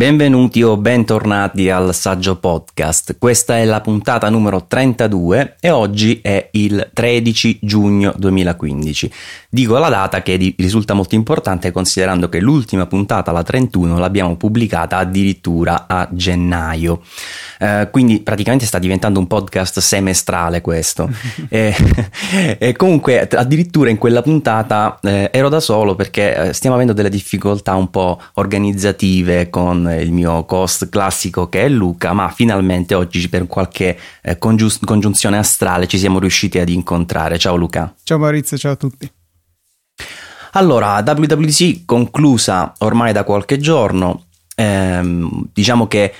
Benvenuti o bentornati al Saggio Podcast. Questa è la puntata numero 32 e oggi è il 13 giugno 2015. Dico la data che risulta molto importante considerando che l'ultima puntata, la 31, l'abbiamo pubblicata addirittura a gennaio. Eh, quindi praticamente sta diventando un podcast semestrale questo. e, e, comunque addirittura in quella puntata eh, ero da solo perché eh, stiamo avendo delle difficoltà un po' organizzative con il mio host classico che è Luca, ma finalmente oggi per qualche eh, congiu- congiunzione astrale ci siamo riusciti ad incontrare. Ciao Luca. Ciao Maurizio, ciao a tutti. Allora, WWDC conclusa ormai da qualche giorno, ehm, diciamo che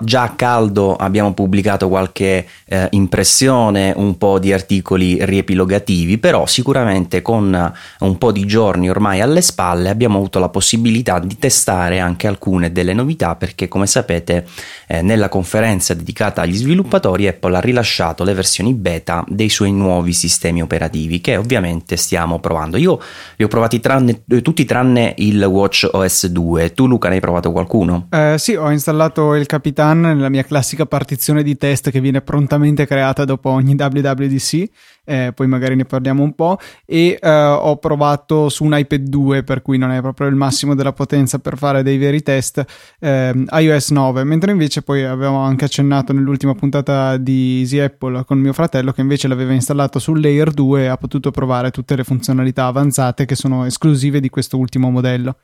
già a caldo abbiamo pubblicato qualche eh, impressione, un po' di articoli riepilogativi, però sicuramente con un po' di giorni ormai alle spalle abbiamo avuto la possibilità di testare anche alcune delle novità perché come sapete eh, nella conferenza dedicata agli sviluppatori Apple ha rilasciato le versioni beta dei suoi nuovi sistemi operativi che ovviamente stiamo provando. Io li ho provati tranne, tutti tranne il Watch OS 2. Tu Luca ne hai provato qualcuno? Eh, sì, ho installato il Capitan nella mia classica partizione di test che viene prontamente creata dopo ogni WWDC, eh, poi magari ne parliamo un po', e eh, ho provato su un iPad 2, per cui non è proprio il massimo della potenza per fare dei veri test, ehm, iOS 9, mentre invece poi avevamo anche accennato nell'ultima puntata di Easy Apple con mio fratello che invece l'aveva installato sul Layer 2 e ha potuto provare tutte le funzionalità avanzate che sono esclusive di questo ultimo modello.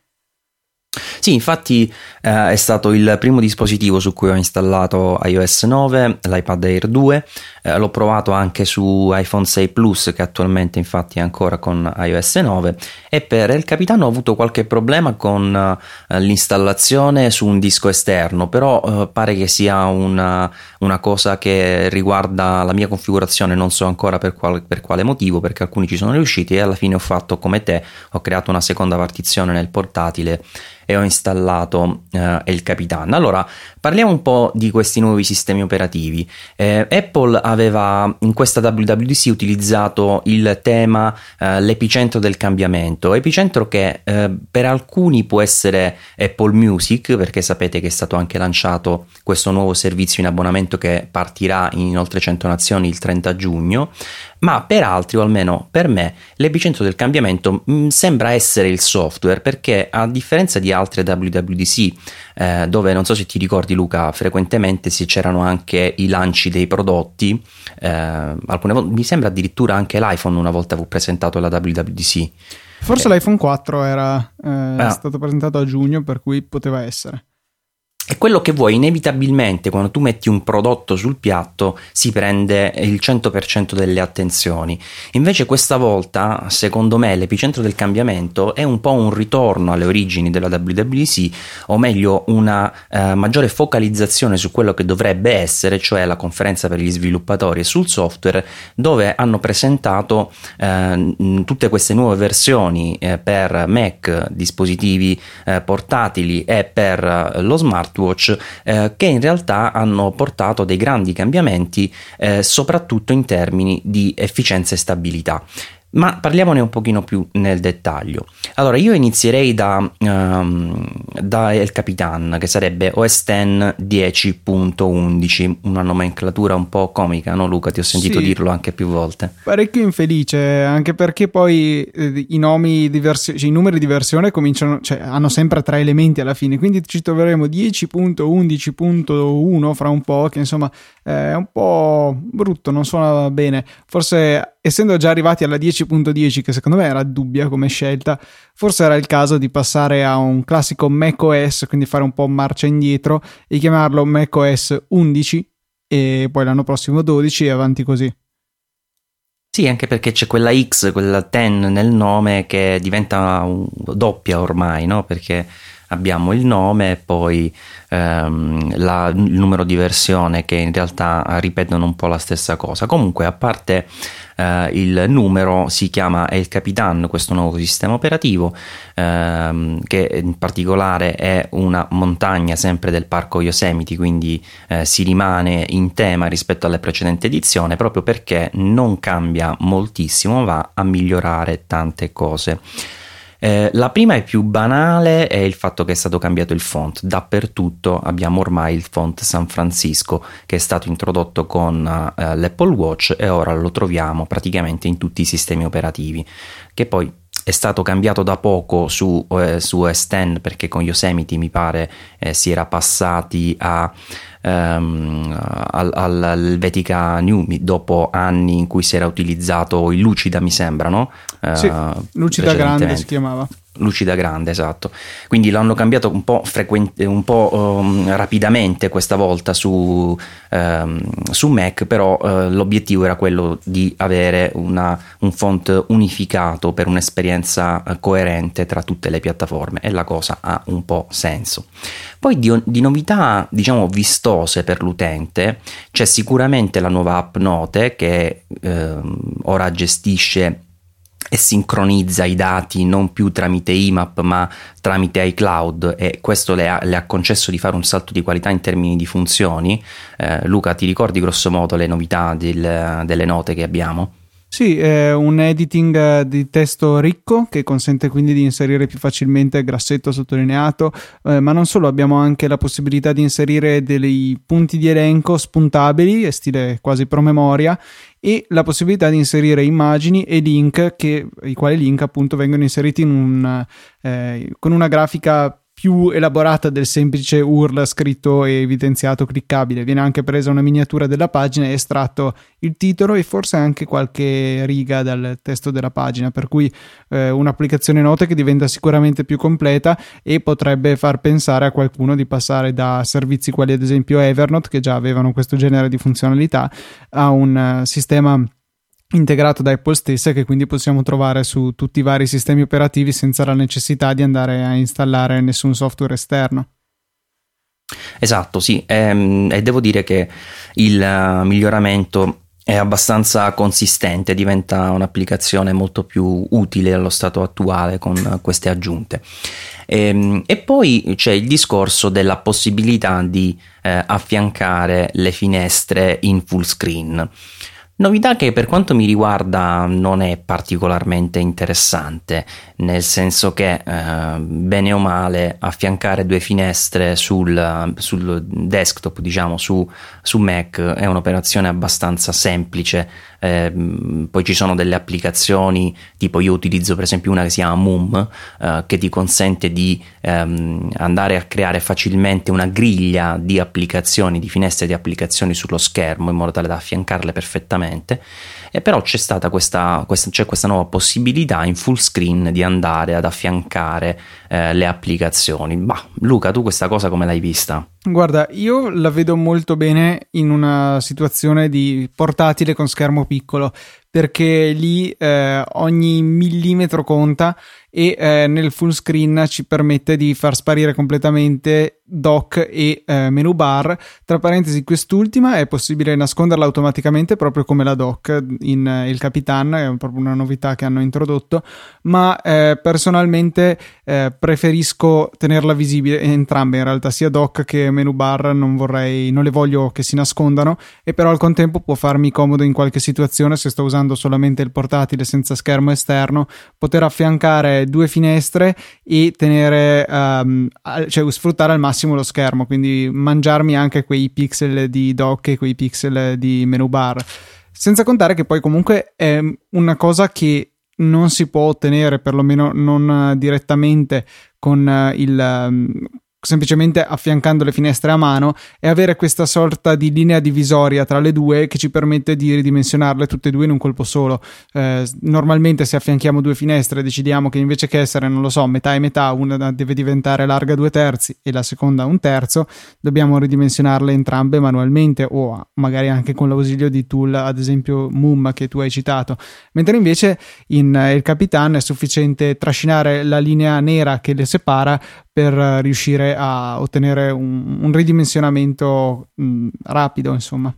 Sì, infatti eh, è stato il primo dispositivo su cui ho installato iOS 9, l'iPad Air 2, eh, l'ho provato anche su iPhone 6 Plus che attualmente infatti è ancora con iOS 9 e per il capitano ho avuto qualche problema con eh, l'installazione su un disco esterno, però eh, pare che sia una, una, cosa che riguarda la mia configurazione, non so ancora per quale, per quale motivo, perché alcuni ci sono riusciti e alla fine ho fatto come te, ho creato una seconda partizione nel portatile e ho installato eh, il Capitan. Allora, parliamo un po' di questi nuovi sistemi operativi. Eh, Apple aveva in questa WWDC utilizzato il tema eh, l'epicentro del cambiamento, epicentro che eh, per alcuni può essere Apple Music, perché sapete che è stato anche lanciato questo nuovo servizio in abbonamento che partirà in oltre 100 nazioni il 30 giugno, ma per altri, o almeno per me, l'epicentro del cambiamento mh, mm, sembra essere il software, perché a differenza di altre WWDC, eh, dove non so se ti ricordi Luca, frequentemente si c'erano anche i lanci dei prodotti, eh, alcune volte, mi sembra addirittura anche l'iPhone una volta fu presentato alla WWDC. Forse eh. l'iPhone 4 era eh, ah. stato presentato a giugno, per cui poteva essere. E quello che vuoi inevitabilmente quando tu metti un prodotto sul piatto si prende il 100% delle attenzioni. Invece questa volta, secondo me, l'epicentro del cambiamento è un po' un ritorno alle origini della WWDC, o meglio una eh, maggiore focalizzazione su quello che dovrebbe essere, cioè la conferenza per gli sviluppatori e sul software, dove hanno presentato eh, tutte queste nuove versioni eh, per Mac, dispositivi eh, portatili e per lo smartphone smartwatch eh, che in realtà hanno portato dei grandi cambiamenti eh, soprattutto in termini di efficienza e stabilità. Ma parliamone un pochino più nel dettaglio. Allora, io inizierei da, um, da El Capitan, che sarebbe OS X 10.11, una nomenclatura un po' comica, no Luca? Ti ho sentito sì, dirlo anche più volte. Parecchio infelice, anche perché poi eh, i nomi di versione, cioè, i numeri di versione cominciano, cioè, hanno sempre tre elementi alla fine, quindi ci troveremo 10.11.1 fra un po', che insomma è un po' brutto, non suona bene. Forse essendo già arrivati alla 10.10, che secondo me era dubbia come scelta, forse era il caso di passare a un classico macOS, quindi fare un po' marcia indietro e chiamarlo macOS 11 e poi l'anno prossimo 12 e avanti così. Sì, anche perché c'è quella X, quella 10 nel nome che diventa doppia ormai, no? Perché abbiamo il nome e poi ehm, la, il numero di versione che in realtà ripetono un po' la stessa cosa. Comunque, a parte eh, il numero, si chiama El Capitan, questo nuovo sistema operativo, ehm, che in particolare è una montagna sempre del parco Yosemite, quindi eh, si rimane in tema rispetto alla precedente edizione proprio perché non cambia moltissimo, va a migliorare tante cose. Eh, la prima è più banale, è il fatto che è stato cambiato il font. Dappertutto abbiamo ormai il font San Francisco che è stato introdotto con uh, l'Apple Watch e ora lo troviamo praticamente in tutti i sistemi operativi, che poi è stato cambiato da poco su, eh, su OS X perché con Yosemite mi pare eh, si era passati a, ehm, al, al Helvetica New dopo anni in cui si era utilizzato il Lucida mi sembra no? Sì, Lucida Grande si chiamava lucida grande, esatto. Quindi l'hanno cambiato un po', frequente, un po' um, rapidamente questa volta su, um, su Mac, però uh, l'obiettivo era quello di avere una, un font unificato per un'esperienza uh, coerente tra tutte le piattaforme e la cosa ha un po' senso. Poi di, di novità, diciamo, vistose per l'utente, c'è sicuramente la nuova app Note che uh, ora gestisce e sincronizza i dati non più tramite IMAP ma tramite iCloud e questo le ha, le ha concesso di fare un salto di qualità in termini di funzioni. Eh, Luca, ti ricordi grosso modo le novità del, delle note che abbiamo? Sì, è un editing di testo ricco che consente quindi di inserire più facilmente grassetto sottolineato, eh, ma non solo, abbiamo anche la possibilità di inserire dei punti di elenco spuntabili, stile quasi promemoria, e la possibilità di inserire immagini e link, che, i quali link appunto vengono inseriti un, eh, con una grafica più elaborata del semplice URL scritto e evidenziato cliccabile. Viene anche presa una miniatura della pagina e estratto il titolo e forse anche qualche riga dal testo della pagina, per cui eh, un'applicazione note che diventa sicuramente più completa e potrebbe far pensare a qualcuno di passare da servizi quali ad esempio Evernote, che già avevano questo genere di funzionalità, a un uh, sistema integrato da Apple stessa che quindi possiamo trovare su tutti i vari sistemi operativi senza la necessità di andare a installare nessun software esterno. Esatto, sì, e, ehm, e devo dire che il uh, miglioramento è abbastanza consistente, diventa un'applicazione molto più utile allo stato attuale con queste aggiunte. E, ehm, e poi c'è il discorso della possibilità di eh, affiancare le finestre in full screen. Novità che per quanto mi riguarda non è particolarmente interessante, nel senso che eh, bene o male affiancare due finestre sul, sul desktop, diciamo su, su, Mac, è un'operazione abbastanza semplice. Eh, poi ci sono delle applicazioni, tipo io utilizzo per esempio una che si chiama Moom, eh, che ti consente di ehm, andare a creare facilmente una griglia di applicazioni, di finestre di applicazioni sullo schermo in modo tale da affiancarle perfettamente e però c'è stata questa, questa, c'è questa nuova possibilità in full screen di andare ad affiancare eh, le applicazioni. Ma Luca, tu questa cosa come l'hai vista? Guarda, io la vedo molto bene in una situazione di portatile con schermo piccolo, perché lì eh, ogni millimetro conta e eh, nel full screen ci permette di far sparire completamente dock e eh, menu bar. Tra parentesi, quest'ultima è possibile nasconderla automaticamente proprio come la dock in eh, Il Capitan, è proprio una novità che hanno introdotto, ma eh, personalmente eh, preferisco tenerla visibile entrambe in realtà, sia dock che menu bar, non vorrei, non le voglio che si nascondano e però al contempo può farmi comodo in qualche situazione se sto usando solamente il portatile senza schermo esterno, poter affiancare due finestre e tenere, um, cioè sfruttare al massimo lo schermo, quindi mangiarmi anche quei pixel di dock e quei pixel di menu bar. Senza contare che poi comunque è una cosa che non si può ottenere, perlomeno non direttamente con il semplicemente affiancando le finestre a mano e avere questa sorta di linea divisoria tra le due che ci permette di ridimensionarle tutte e due in un colpo solo. Eh, normalmente se affianchiamo due finestre decidiamo che invece che essere, non lo so, metà e metà, una deve diventare larga due terzi e la seconda un terzo, dobbiamo ridimensionarle entrambe manualmente o magari anche con l'ausilio di tool, ad esempio Moom che tu hai citato. Mentre invece in eh, Il Capitan è sufficiente trascinare la linea nera che le separa per riuscire a ottenere un, un ridimensionamento mh, rapido, insomma.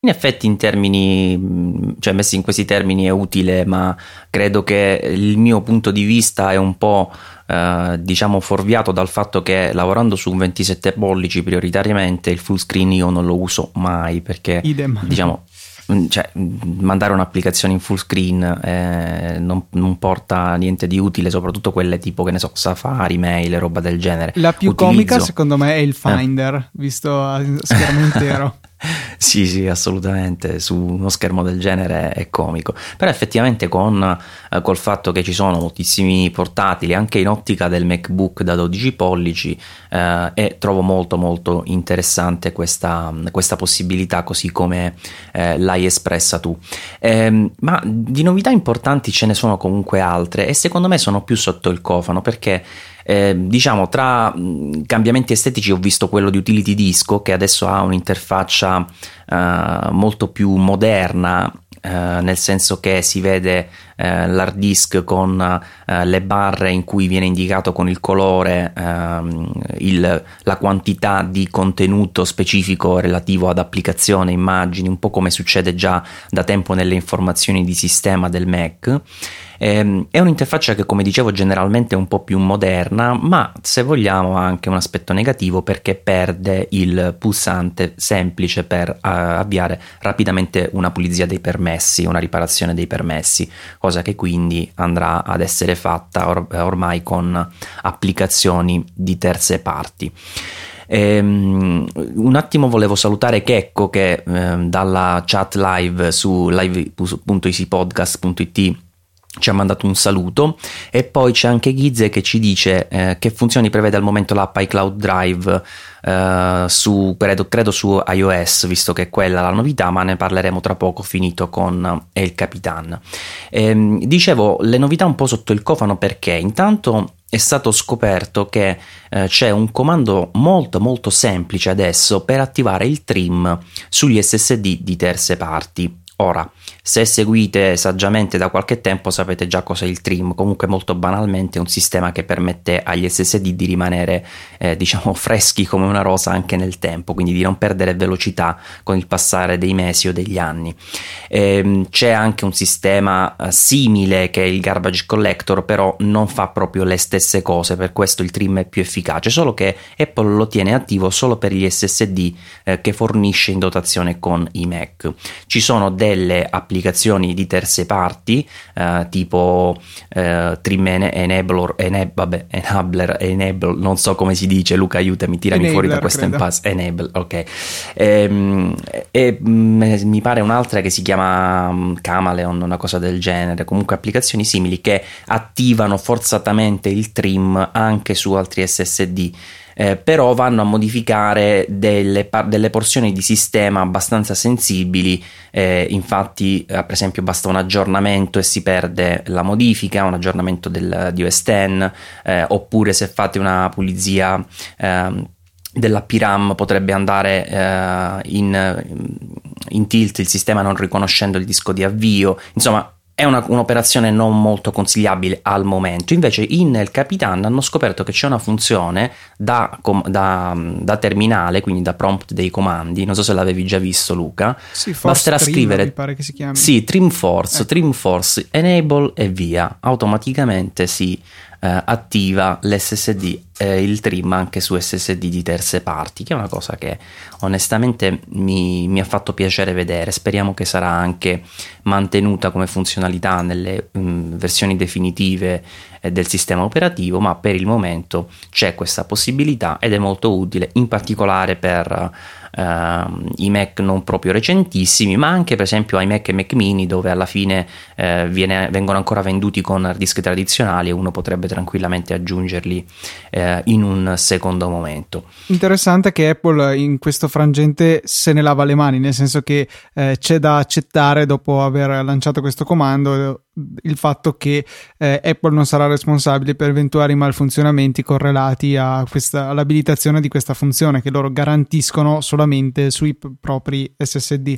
In effetti, in termini, cioè messi in questi termini è utile, ma credo che il mio punto di vista è un po', eh, diciamo, fuorviato dal fatto che lavorando su un 27 pollici prioritariamente il full screen io non lo uso mai perché, Idem. diciamo, mm, cioè, mm, mandare un'applicazione in full screen eh, non, non, porta niente di utile, soprattutto quelle tipo, che ne so, Safari, Mail, roba del genere. La più Utilizzo... comica secondo me è il Finder, eh. visto a schermo intero. sì, sì, assolutamente, su uno schermo del genere è comico, però effettivamente con eh, col fatto che ci sono moltissimi portatili anche in ottica del MacBook da 12 pollici eh, e trovo molto molto interessante questa, questa possibilità così come eh, l'hai espressa tu. Eh, ma di novità importanti ce ne sono comunque altre e secondo me sono più sotto il cofano perché eh, diciamo tra mh, cambiamenti estetici ho visto quello di Utility Disco che adesso ha un'interfaccia eh, molto più moderna eh, nel senso che si vede eh, l'hard disk con eh, le barre in cui viene indicato con il colore ehm, il, la quantità di contenuto specifico relativo ad applicazione, immagini, un po' come succede già da tempo nelle informazioni di sistema del Mac. Eh, è un'interfaccia che, come dicevo, generalmente è un po' più moderna, ma se vogliamo ha anche un aspetto negativo perché perde il pulsante semplice per uh, avviare rapidamente una pulizia dei permessi, una riparazione dei permessi, cosa che quindi andrà ad essere fatta or- ormai con applicazioni di terze parti. Ehm, un attimo volevo salutare Checco che ehm, dalla chat live su live.easypodcast.it ci ha mandato un saluto. E poi c'è anche Ghize che ci dice eh, che funzioni prevede al momento l'app iCloud Drive eh, su, credo, credo, su iOS visto che quella è la novità ma ne parleremo tra poco finito con El Capitan. Eh, dicevo le novità un po' sotto il cofano perché? Intanto è stato scoperto che eh, c'è un comando molto molto semplice adesso per attivare il trim sugli SSD di terze parti. Ora se seguite saggiamente da qualche tempo sapete già cos'è il trim, comunque molto banalmente è un sistema che permette agli SSD di rimanere eh, diciamo freschi come una rosa anche nel tempo, quindi di non perdere velocità con il passare dei mesi o degli anni. Ehm, c'è anche un sistema eh, simile che è il garbage collector, però non fa proprio le stesse cose, per questo il trim è più efficace, solo che Apple lo tiene attivo solo per gli SSD eh, che fornisce in dotazione con i Mac. Ci sono delle applicazioni applicazioni di terze parti eh, tipo eh, Trim Enabler, enab, vabbè, Enabler, Enable, non so come si dice, Luca aiutami, tirami Enabler, fuori da questo impasse, Enable, ok. Ehm, e, e mm, mi pare un'altra che si chiama mm, Camaleon, una cosa del genere, comunque applicazioni simili che attivano forzatamente il trim anche su altri SSD eh, però vanno a modificare delle, par- delle, porzioni di sistema abbastanza sensibili, eh, infatti eh, per esempio basta un aggiornamento e si perde la modifica, un aggiornamento del, di OS X, eh, oppure se fate una pulizia ehm, della PRAM potrebbe andare eh, in, in tilt il sistema non riconoscendo il disco di avvio, insomma è una, un'operazione non molto consigliabile al momento. Invece in El Capitan hanno scoperto che c'è una funzione da, da, da, terminale, quindi da prompt dei comandi. Non so se l'avevi già visto, Luca. Sì, Basterà trim, scrivere. Mi pare che si chiami. Sì, Trim Force, eh. Trim Force, Enable e via. Automaticamente si eh, attiva l'SSD, eh, il trim anche su SSD di terze parti, che è una cosa che onestamente mi, mi ha fatto piacere vedere. Speriamo che sarà anche mantenuta come funzionalità nelle um, versioni definitive eh, del sistema operativo, ma per il momento c'è questa possibilità ed è molto utile, in particolare per uh, i Mac non proprio recentissimi, ma anche per esempio ai Mac e Mac mini dove alla fine uh, viene, vengono ancora venduti con hard disk tradizionali e uno potrebbe tranquillamente aggiungerli uh, in un secondo momento. Interessante che Apple in questo frangente se ne lava le mani, nel senso che eh, c'è da accettare dopo aver lanciato questo comando il fatto che eh, Apple non sarà responsabile per eventuali malfunzionamenti correlati questa, all'abilitazione di questa funzione che loro garantiscono solamente sui p- propri SSD.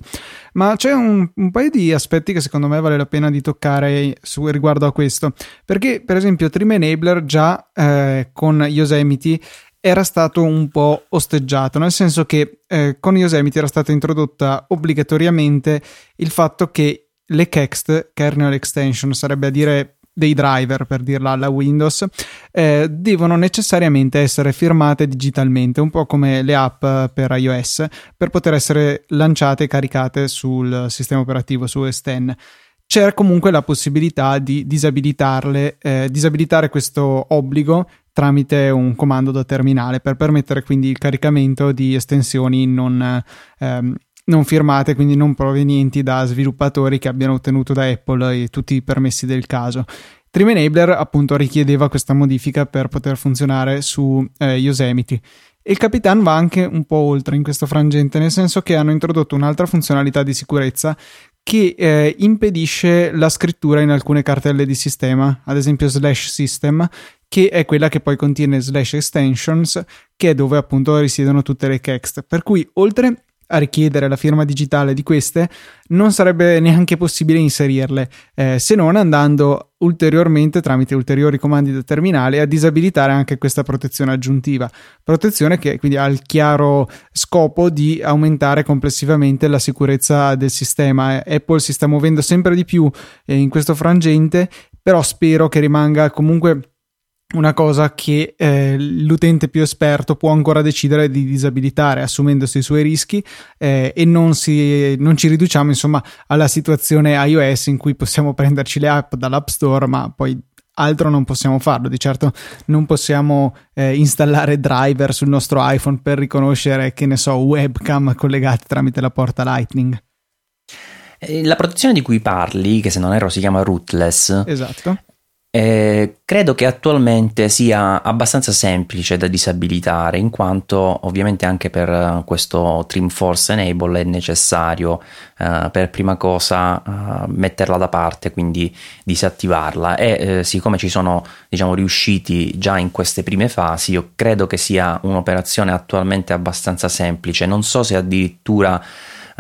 Ma c'è un, un, paio di aspetti che secondo me vale la pena di toccare su, riguardo a questo, perché per esempio Trim Enabler già eh, con Yosemite era stato un po' osteggiato, nel senso che eh, con Yosemite era stata introdotta obbligatoriamente il fatto che le KEXT, kernel extension, sarebbe a dire dei driver, per dirla alla Windows, eh, devono necessariamente essere firmate digitalmente, un po' come le app per iOS, per poter essere lanciate e caricate sul sistema operativo su OS X c'è comunque la possibilità di disabilitarle, eh, disabilitare questo obbligo tramite un comando da terminale per permettere quindi il caricamento di estensioni non, ehm, non firmate, quindi non provenienti da sviluppatori che abbiano ottenuto da Apple tutti i permessi del caso. Trim Enabler appunto richiedeva questa modifica per poter funzionare su eh, Yosemite. il Capitan va anche un po' oltre in questo frangente, nel senso che hanno introdotto un'altra funzionalità di sicurezza che eh, impedisce la scrittura in alcune cartelle di sistema, ad esempio slash system, che è quella che poi contiene slash extensions, che è dove appunto risiedono tutte le kext. Per cui oltre a richiedere la firma digitale di queste, non sarebbe neanche possibile inserirle, eh, se non andando ulteriormente tramite ulteriori comandi da terminale a disabilitare anche questa protezione aggiuntiva. Protezione che quindi ha il chiaro scopo di aumentare complessivamente la sicurezza del sistema. Apple si sta muovendo sempre di più eh, in questo frangente, però spero che rimanga comunque una cosa che eh, l'utente più esperto può ancora decidere di disabilitare assumendosi i suoi rischi eh, e non, si, non, ci riduciamo insomma alla situazione iOS in cui possiamo prenderci le app dall'App Store ma poi altro non possiamo farlo di certo non possiamo eh, installare driver sul nostro iPhone per riconoscere che ne so webcam collegate tramite la porta Lightning eh, la protezione di cui parli, che se non erro si chiama rootless, esatto. Eh, credo che attualmente sia abbastanza semplice da disabilitare, in quanto ovviamente anche per eh, questo Trim Force Enable è necessario eh, per prima cosa eh, metterla da parte, quindi disattivarla. E eh, siccome ci sono diciamo, riusciti già in queste prime fasi, io credo che sia un'operazione attualmente abbastanza semplice. Non so se addirittura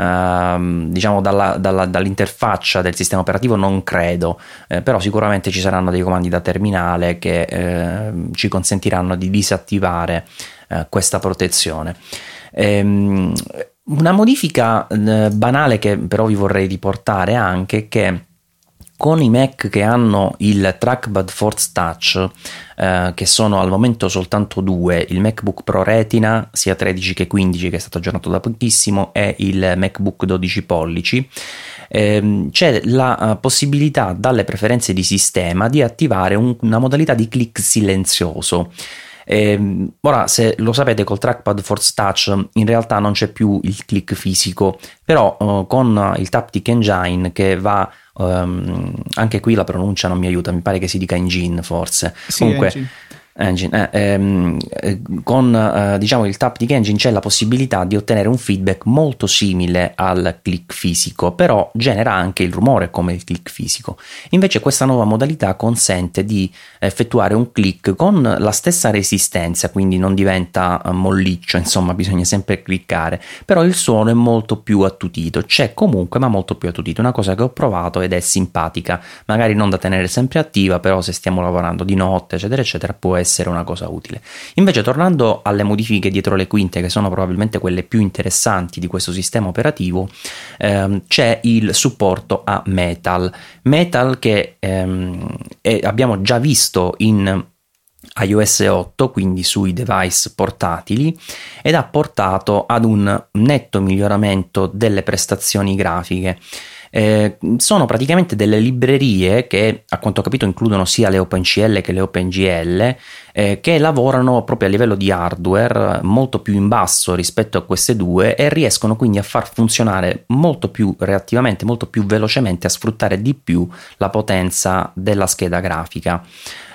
Ehm, diciamo dalla, dalla, dall'interfaccia del sistema operativo non credo, eh, però sicuramente ci saranno dei comandi da terminale che eh, ci consentiranno di disattivare eh, questa protezione. Ehm, una modifica eh, banale che però vi vorrei riportare anche è che con i Mac che hanno il trackpad Force Touch, eh, che sono al momento soltanto due, il MacBook Pro Retina, sia 13 che 15, che è stato aggiornato da pochissimo, e il MacBook 12 pollici, ehm, c'è la uh, possibilità dalle preferenze di sistema di attivare un, una modalità di click silenzioso. Eh, ora, se lo sapete, col trackpad Force Touch in realtà non c'è più il click fisico, però uh, con il Taptic Engine che va Um, anche qui la pronuncia non mi aiuta, mi pare che si dica engine forse. Sì, Comunque, engine. Engine, eh, ehm, eh, con eh, diciamo il Taptic Engine c'è la possibilità di ottenere un feedback molto simile al click fisico, però genera anche il rumore come il click fisico. Invece questa nuova modalità consente di effettuare un click con la stessa resistenza, quindi non diventa eh, molliccio, insomma bisogna sempre cliccare, però il suono è molto più attutito, c'è comunque ma molto più attutito, una cosa che ho provato ed è simpatica, magari non da tenere sempre attiva, però se stiamo lavorando di notte eccetera eccetera può essere essere una cosa utile. Invece tornando alle modifiche dietro le quinte, che sono probabilmente quelle più interessanti di questo sistema operativo, ehm, c'è il supporto a Metal. Metal che ehm, è, abbiamo già visto in iOS 8, quindi sui device portatili, ed ha portato ad un netto miglioramento delle prestazioni grafiche. Eh, sono praticamente delle librerie che a quanto ho capito includono sia le OpenCL che le OpenGL eh, che lavorano proprio a livello di hardware molto più in basso rispetto a queste due e riescono quindi a far funzionare molto più reattivamente, molto più velocemente, a sfruttare di più la potenza della scheda grafica.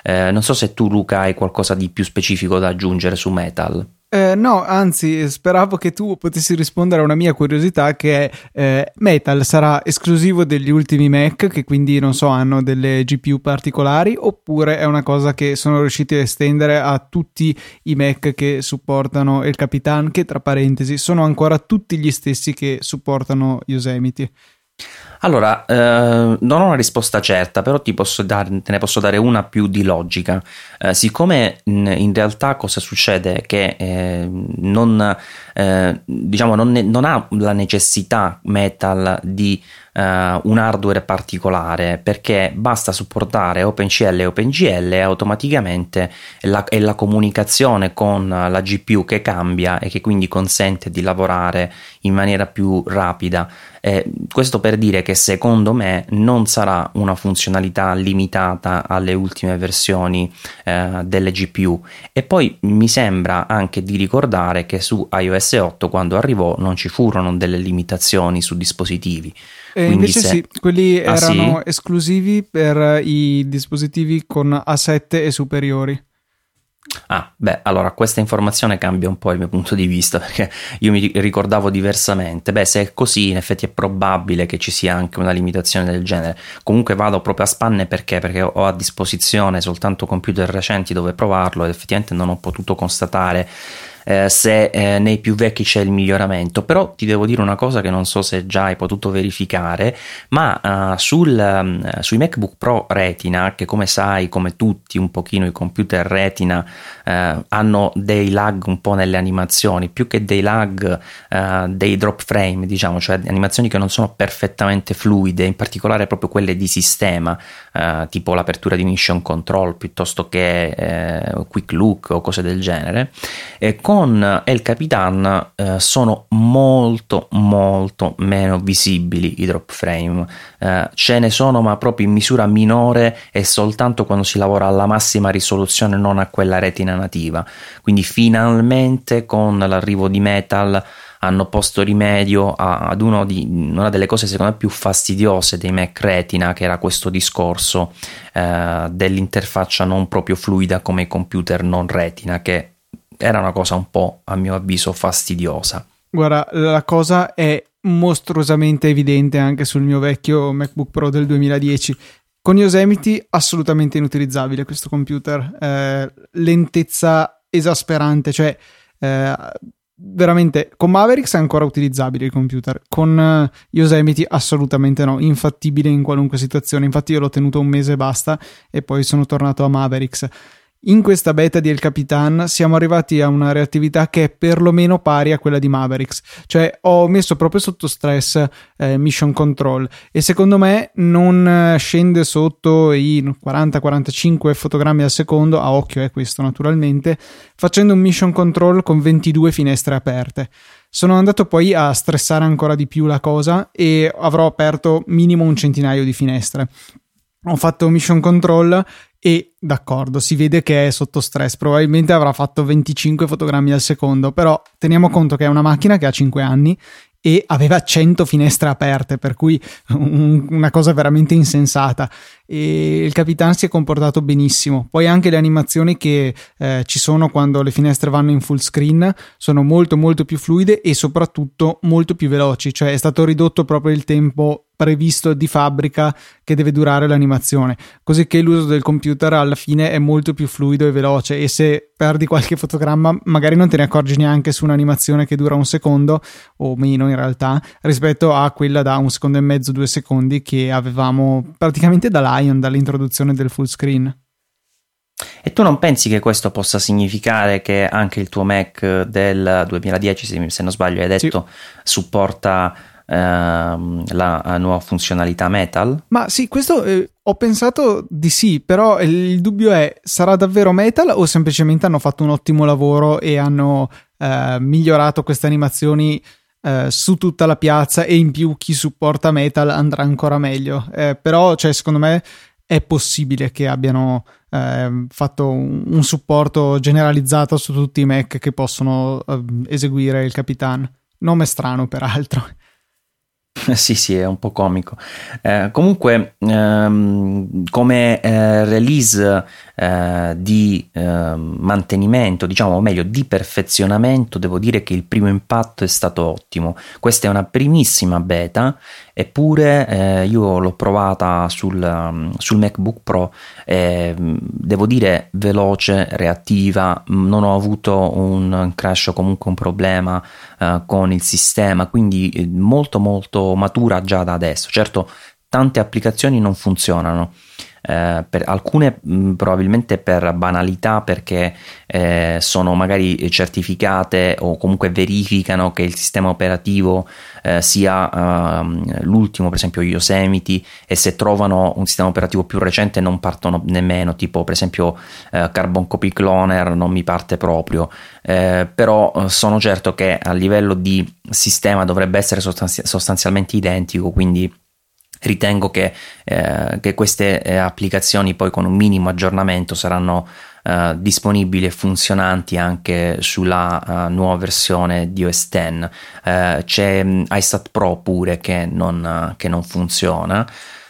Eh, non so se tu Luca hai qualcosa di più specifico da aggiungere su Metal. Eh, no, anzi, speravo che tu potessi rispondere a una mia curiosità che è eh, Metal sarà esclusivo degli ultimi Mac che quindi non so hanno delle GPU particolari oppure è una cosa che sono riusciti a estendere a tutti i Mac che supportano il Capitan che tra parentesi sono ancora tutti gli stessi che supportano Yosemite. Allora, eh, non ho una risposta certa, però dare, te ne posso dare una più di logica. Eh, siccome in, realtà cosa succede? Che eh, non, eh, diciamo, non, ne, non, ha la necessità Metal di uh, un hardware particolare perché basta supportare OpenCL e OpenGL e automaticamente la, è la comunicazione con la GPU che cambia e che quindi consente di lavorare in maniera più rapida. Eh, questo per dire che secondo me non sarà una funzionalità limitata alle ultime versioni eh, delle GPU e poi mi sembra anche di ricordare che su iOS 8 quando arrivò non ci furono delle limitazioni su dispositivi. Eh, invece se... sì, quelli ah, erano sì? esclusivi per i dispositivi con A7 e superiori. Ah, beh, allora questa informazione cambia un po' il mio punto di vista perché io mi ricordavo diversamente. Beh, se è così, in effetti è probabile che ci sia anche una limitazione del genere. Comunque vado proprio a spanne perché? Perché ho a disposizione soltanto computer recenti dove provarlo ed effettivamente non ho potuto constatare eh, se eh, nei più vecchi c'è il miglioramento, però ti devo dire una cosa che non so se già hai potuto verificare, ma uh, sul, um, sui MacBook Pro Retina, che come sai, come tutti un pochino i computer Retina uh, hanno dei lag un po' nelle animazioni, più che dei lag, uh, dei drop frame, diciamo, cioè animazioni che non sono perfettamente fluide, in particolare proprio quelle di sistema, tipo l'apertura di mission control piuttosto che quick look o cose del genere. E con con El Capitan eh, sono molto molto meno visibili i drop frame. Eh, ce ne sono ma proprio in misura minore e soltanto quando si lavora alla massima risoluzione non a quella retina nativa. Quindi finalmente con l'arrivo di Metal hanno posto rimedio ad di, una delle cose secondo me più fastidiose dei Mac Retina che era questo discorso eh, dell'interfaccia non proprio fluida come i computer non Retina che era una cosa un po', a mio avviso, fastidiosa. Guarda, la cosa è mostruosamente evidente anche sul mio vecchio MacBook Pro del 2010. Con Yosemite assolutamente inutilizzabile questo computer, eh, lentezza esasperante, cioè eh, veramente con Mavericks è ancora utilizzabile il computer, con uh, Yosemite assolutamente no, infattibile in qualunque situazione, infatti io l'ho tenuto un mese e basta e poi sono tornato a Mavericks. In questa beta di El Capitan siamo arrivati a una reattività che è perlomeno pari a quella di Mavericks, cioè ho messo proprio sotto stress eh, Mission Control. E secondo me non eh, scende sotto i 40-45 fotogrammi al secondo, a occhio è questo naturalmente, facendo un Mission Control con 22 finestre aperte. Sono andato poi a stressare ancora di più la cosa e avrò aperto minimo un centinaio di finestre. Ho fatto mission control e d'accordo, si vede che è sotto stress, probabilmente avrà fatto 25 fotogrammi al secondo, però teniamo conto che è una macchina che ha 5 anni e aveva 100 finestre aperte, per cui un, una cosa veramente insensata. E il Capitan si è comportato benissimo. Poi anche le animazioni che eh, ci sono quando le finestre vanno in full screen sono molto molto più fluide e soprattutto molto più veloci, cioè è stato ridotto proprio il tempo previsto di fabbrica che deve durare l'animazione, così che l'uso del computer alla fine è molto più fluido e veloce e se perdi qualche fotogramma magari non te ne accorgi neanche su un'animazione che dura un secondo o meno in realtà rispetto a quella da un secondo e mezzo, due secondi che avevamo praticamente da Lion, dall'introduzione del full screen. E tu non pensi che questo possa significare che anche il tuo Mac del 2010, se non sbaglio, hai detto, sì. supporta ehm, la nuova funzionalità Metal? Ma sì, questo eh, ho pensato di sì, però il dubbio è sarà davvero Metal o semplicemente hanno fatto un ottimo lavoro e hanno eh, migliorato queste animazioni eh, su tutta la piazza e in più chi supporta Metal andrà ancora meglio. Eh, però, cioè, secondo me è possibile che abbiano eh, fatto un, un, supporto generalizzato su tutti i Mac che possono eh, eseguire il Capitan. Nome strano, peraltro. sì, sì, è un po' comico. Eh, comunque, ehm, come eh, release eh, di ehm, mantenimento, diciamo, o meglio, di perfezionamento, devo dire che il primo impatto è stato ottimo. Questa è una primissima beta, eppure eh, io l'ho provata sul, sul MacBook Pro, devo dire veloce, reattiva, non ho avuto un crash o comunque un problema eh, con il sistema, quindi eh, molto molto matura già da adesso. Certo, tante applicazioni non funzionano. Eh, per alcune mh, probabilmente per banalità perché eh, sono magari certificate o comunque verificano che il sistema operativo eh, sia uh, l'ultimo, per esempio Yosemite, e se trovano un sistema operativo più recente non partono nemmeno, tipo per esempio uh, Carbon Copy Cloner non mi parte proprio, eh, però uh, sono certo che a livello di sistema dovrebbe essere sostanzi- sostanzialmente identico, quindi ritengo che, eh, che queste eh, applicazioni poi con un minimo aggiornamento saranno eh, disponibili e funzionanti anche sulla uh, nuova versione di OS X. Uh, c'è um, iStat Pro pure che non, che non funziona.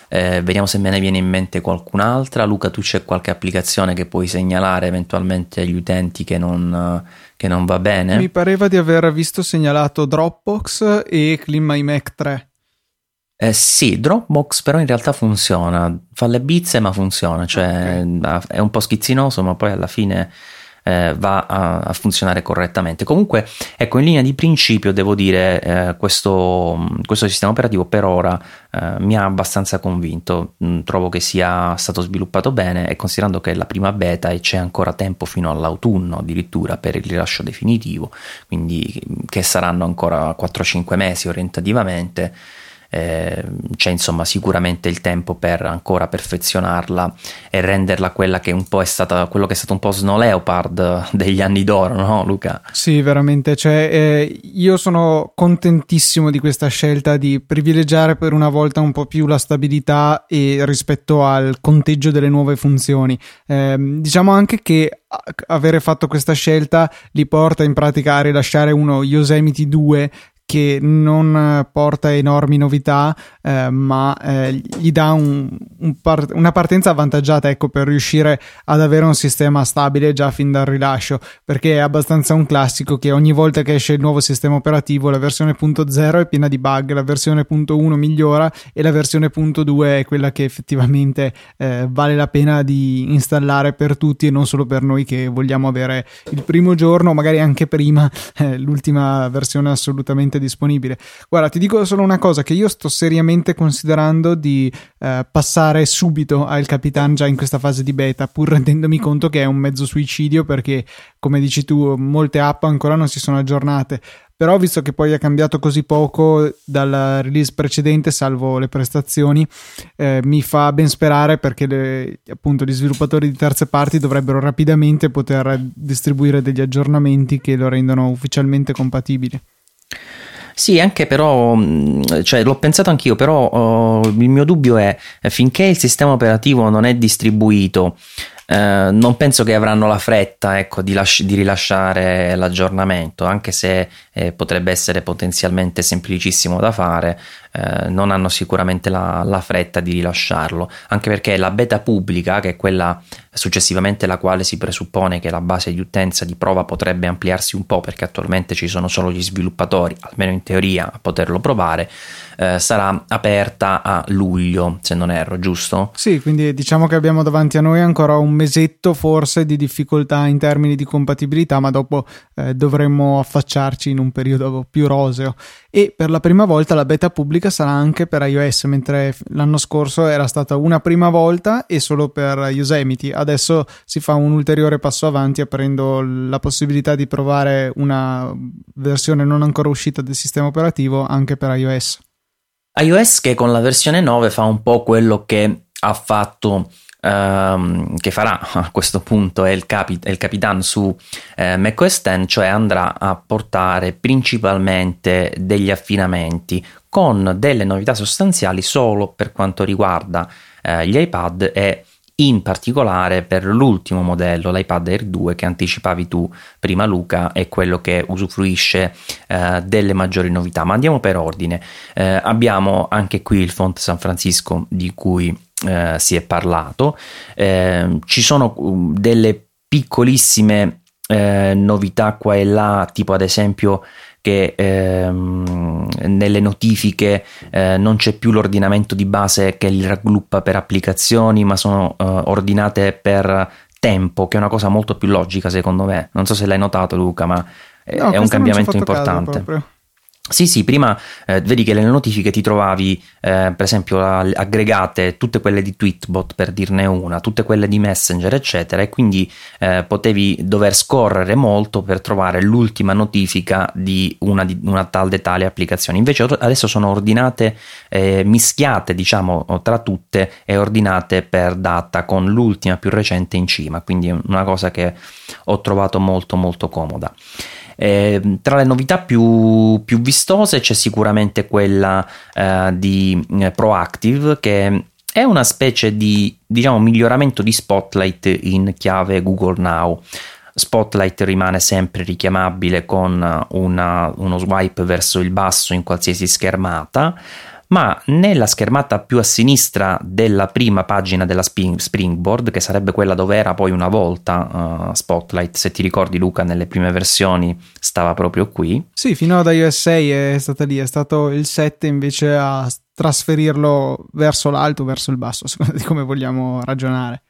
Eh, vediamo se me ne viene in mente qualcun'altra. Luca, tu c'è qualche applicazione che puoi segnalare eventualmente agli utenti che non, che non va bene? Mi pareva di aver visto segnalato Dropbox e Clean My Mac 3. Eh, sì, Dropbox però in realtà funziona, fa le bizze ma funziona, cioè okay. è un po' schizzinoso ma poi alla fine eh, va a, a, funzionare correttamente. Comunque, ecco, in linea di principio devo dire eh, questo, questo, sistema operativo per ora eh, mi ha abbastanza convinto, mm, trovo che sia stato sviluppato bene e considerando che è la prima beta e c'è ancora tempo fino all'autunno addirittura per il rilascio definitivo, quindi che saranno ancora 4-5 mesi orientativamente eh, c'è insomma sicuramente il tempo per ancora perfezionarla e renderla quella che un po' è stata quello che è stato un po' Snow Leopard degli anni d'oro, no Luca? Sì, veramente, cioè, eh, io sono contentissimo di questa scelta di privilegiare per una volta un po' più la stabilità e rispetto al conteggio delle nuove funzioni. Eh, diciamo anche che avere fatto questa scelta li porta in pratica a rilasciare uno Yosemite 2 che non eh, porta enormi novità, eh, ma eh, gli dà un, un par- una partenza avvantaggiata ecco, per riuscire ad avere un sistema stabile già fin dal rilascio, perché è abbastanza un classico che ogni volta che esce il nuovo sistema operativo la versione .0 è piena di bug, la versione .1 migliora e la versione .2 è quella che effettivamente eh, vale la pena di installare per tutti e non solo per noi che vogliamo avere il primo giorno, magari anche prima, eh, l'ultima versione assolutamente disponibile. Guarda, ti dico solo una cosa: che io sto seriamente considerando di eh, passare subito al Capitan già in questa fase di beta, pur rendendomi conto che è un mezzo suicidio perché, come dici tu, molte app ancora non si sono aggiornate. Però, visto che poi è cambiato così poco dal release precedente, salvo le prestazioni, eh, mi fa ben sperare perché le, appunto gli sviluppatori di terze parti dovrebbero rapidamente poter distribuire degli aggiornamenti che lo rendano ufficialmente compatibile. Sì, anche però, mm, cioè, l'ho pensato anch'io, però uh, il mio dubbio è finché il sistema operativo non è distribuito eh, non penso che avranno la fretta ecco, di, lasci- di, rilasciare l'aggiornamento, anche se eh, potrebbe essere potenzialmente semplicissimo da fare, eh, non hanno sicuramente la, la, fretta di rilasciarlo, anche perché la beta pubblica, che è quella successivamente la quale si presuppone che la base di utenza di prova potrebbe ampliarsi un po', perché attualmente ci sono solo gli sviluppatori, almeno in teoria, a poterlo provare, eh, sarà aperta a luglio, se non erro, giusto? Sì, quindi diciamo che abbiamo davanti a noi ancora un mesetto forse di difficoltà in termini di compatibilità, ma dopo eh, dovremmo affacciarci in un periodo più roseo. E per la prima volta la beta pubblica sarà anche per iOS, mentre l'anno scorso era stata una prima volta e solo per Yosemite. Adesso si fa un ulteriore passo avanti aprendo la possibilità di provare una versione non ancora uscita del sistema operativo anche per iOS iOS che con la versione 9 fa un po' quello che ha fatto ehm, che farà a questo punto è il, capi, il Capitan su eh, macOS X, cioè andrà a portare principalmente degli affinamenti con delle novità sostanziali solo per quanto riguarda eh, gli iPad e in particolare per l'ultimo modello, l'iPad Air 2 che anticipavi tu prima Luca, è quello che usufruisce eh, delle maggiori novità. Ma andiamo per ordine. Eh, abbiamo anche qui il font San Francisco di cui eh, si è parlato. Eh, ci sono um, delle piccolissime eh, novità qua e là, tipo ad esempio che ehm, nelle notifiche eh, non c'è più l'ordinamento di base che li raggruppa per applicazioni, ma sono eh, ordinate per tempo, che è una cosa molto più logica secondo me. Non so se l'hai notato Luca, ma è, no, è un cambiamento importante. Sì, sì, prima eh, vedi che nelle notifiche ti trovavi, eh, per esempio, aggregate tutte quelle di Tweetbot per dirne una, tutte quelle di Messenger, eccetera, e quindi eh, potevi dover scorrere molto per trovare l'ultima notifica di una, di una tal e tale applicazione. Invece adesso sono ordinate, eh, mischiate, diciamo, tra tutte e ordinate per data con l'ultima più recente in cima, quindi una cosa che ho trovato molto molto comoda. Eh, tra le novità più, più, vistose c'è sicuramente quella eh, di eh, Proactive che è una specie di diciamo, miglioramento di Spotlight in chiave Google Now. Spotlight rimane sempre richiamabile con una, uno swipe verso il basso in qualsiasi schermata, ma nella schermata più a sinistra della prima pagina della Springboard, che sarebbe quella dove era poi una volta uh, Spotlight, se ti ricordi Luca, nelle prime versioni stava proprio qui. Sì, fino ad iOS 6 è stata lì, è stato il 7 invece a trasferirlo verso l'alto, verso il basso, secondo di come vogliamo ragionare.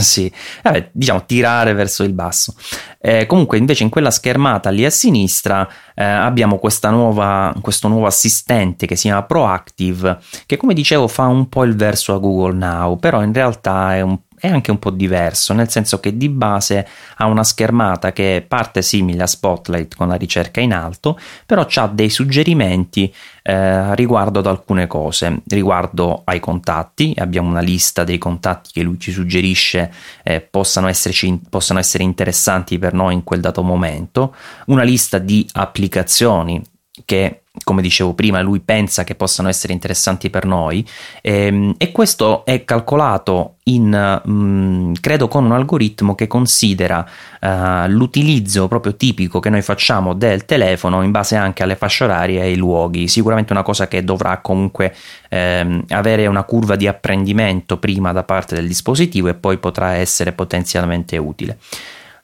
Sì, Vabbè, diciamo tirare verso il basso. Eh, comunque, invece, in quella schermata lì a sinistra eh, abbiamo nuova, questo nuovo assistente che si chiama Proactive, che come dicevo fa un po' il verso a Google Now, però in realtà è un è anche un po' diverso, nel senso che di base ha una schermata che parte simile a Spotlight con la ricerca in alto, però ha dei suggerimenti eh, riguardo ad alcune cose, riguardo ai contatti, abbiamo una lista dei contatti che lui ci suggerisce eh, possano, esserci, possano essere interessanti per noi in quel dato momento, una lista di applicazioni che come dicevo prima, lui pensa che possano essere interessanti per noi ehm, e questo è calcolato in, mh, mm, credo, con un algoritmo che considera uh, l'utilizzo proprio tipico che noi facciamo del telefono in base anche alle fasce orarie e ai luoghi. Sicuramente una cosa che dovrà comunque ehm, avere una curva di apprendimento prima da parte del dispositivo e poi potrà essere potenzialmente utile.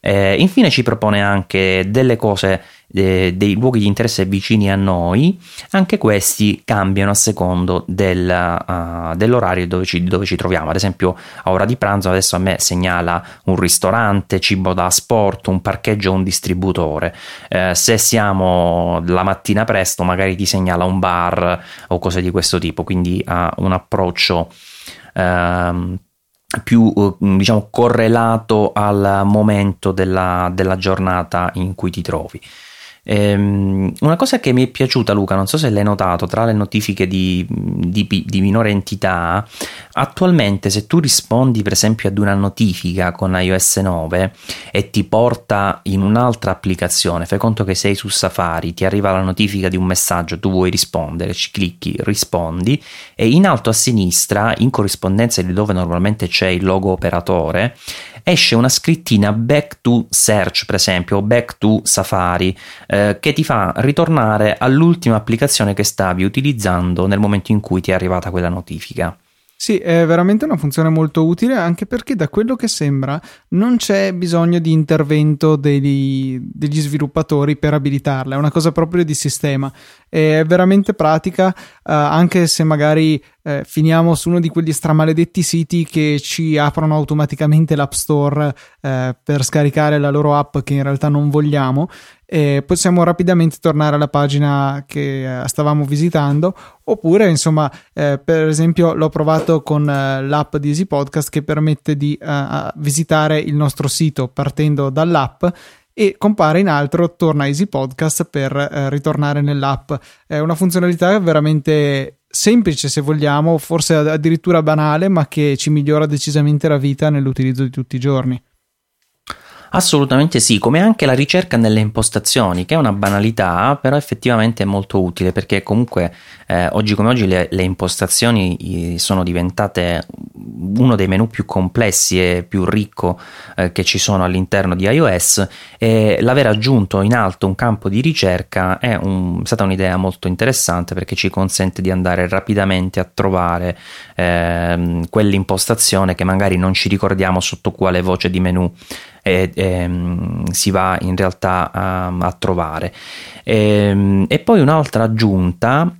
Eh, infine ci propone anche delle cose, dei luoghi di interesse vicini a noi, anche questi cambiano a secondo del, uh, dell'orario dove ci, dove ci, troviamo. Ad esempio, a ora di pranzo adesso a me segnala un ristorante, cibo da sport, un parcheggio, un distributore. Eh, se siamo la mattina presto, magari ti segnala un bar o cose di questo tipo, quindi ha un approccio. Uh, più eh, diciamo correlato al momento della, della giornata in cui ti trovi. Ehm, una cosa che mi è piaciuta, Luca, non so se l'hai notato, tra le notifiche di, di, di, minore entità, attualmente se tu rispondi per esempio ad una notifica con iOS 9 e ti porta in un'altra applicazione, fai conto che sei su Safari, ti arriva la notifica di un messaggio, tu vuoi rispondere, ci clicchi, rispondi e in alto a sinistra, in corrispondenza di dove normalmente c'è il logo operatore, esce una scrittina back to search, per esempio, o back to Safari, eh, che ti fa ritornare all'ultima applicazione che stavi utilizzando nel momento in cui ti è arrivata quella notifica. Sì, è veramente una funzione molto utile anche perché da quello che sembra non c'è bisogno di intervento degli, degli sviluppatori per abilitarla, è una cosa proprio di sistema. È veramente pratica, eh, anche se magari eh, finiamo su uno di quegli stramaledetti siti che ci aprono automaticamente l'App Store eh, per scaricare la loro app che in realtà non vogliamo. E possiamo rapidamente tornare alla pagina che eh, stavamo visitando. Oppure insomma eh, per esempio l'ho provato con eh, l'app di Easy Podcast che permette di eh, visitare il nostro sito partendo dall'app e compare in altro torna Easy Podcast per eh, ritornare nell'app. È una funzionalità veramente semplice se vogliamo forse addirittura banale ma che ci migliora decisamente la vita nell'utilizzo di tutti i giorni Assolutamente sì, come anche la ricerca nelle impostazioni, che è una banalità, però effettivamente è molto utile perché comunque eh, oggi come oggi le, le, impostazioni sono diventate uno dei menu più complessi e più ricco eh, che ci sono all'interno di iOS e l'aver aggiunto in alto un campo di ricerca è un, stata un'idea molto interessante perché ci consente di andare rapidamente a trovare eh, quell'impostazione che magari non ci ricordiamo sotto quale voce di menu e, e, ehm, si va in realtà a, a trovare. E, ehm, e, poi un'altra aggiunta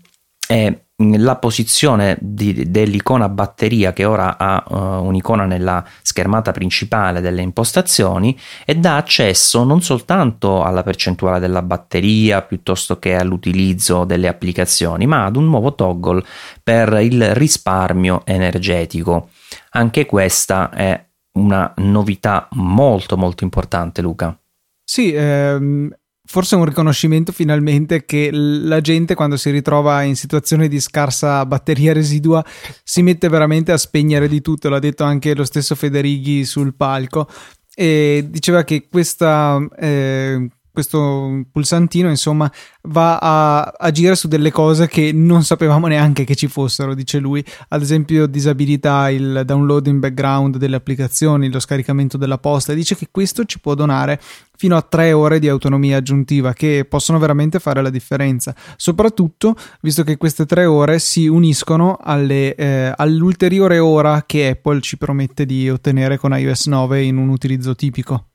è la posizione di, dell'icona batteria che ora ha uh, un'icona nella schermata principale delle impostazioni e dà accesso non soltanto alla percentuale della batteria piuttosto che all'utilizzo delle applicazioni, ma ad un nuovo toggle per il risparmio energetico. Anche questa è una novità molto molto importante, Luca. Sì, ehm, forse un riconoscimento finalmente che la gente quando si ritrova in situazione di scarsa batteria residua si mette veramente a spegnere di tutto, l'ha detto anche lo stesso Federighi sul palco e diceva che questa, eh, questo pulsantino insomma va a agire su delle cose che non sapevamo neanche che ci fossero dice lui. Ad esempio disabilità il download in background delle applicazioni lo scaricamento della posta. Dice che questo ci può donare fino a tre ore di autonomia aggiuntiva che possono veramente fare la differenza. Soprattutto visto che queste tre ore si uniscono alle, eh, all'ulteriore ora che Apple ci promette di ottenere con iOS 9 in un utilizzo tipico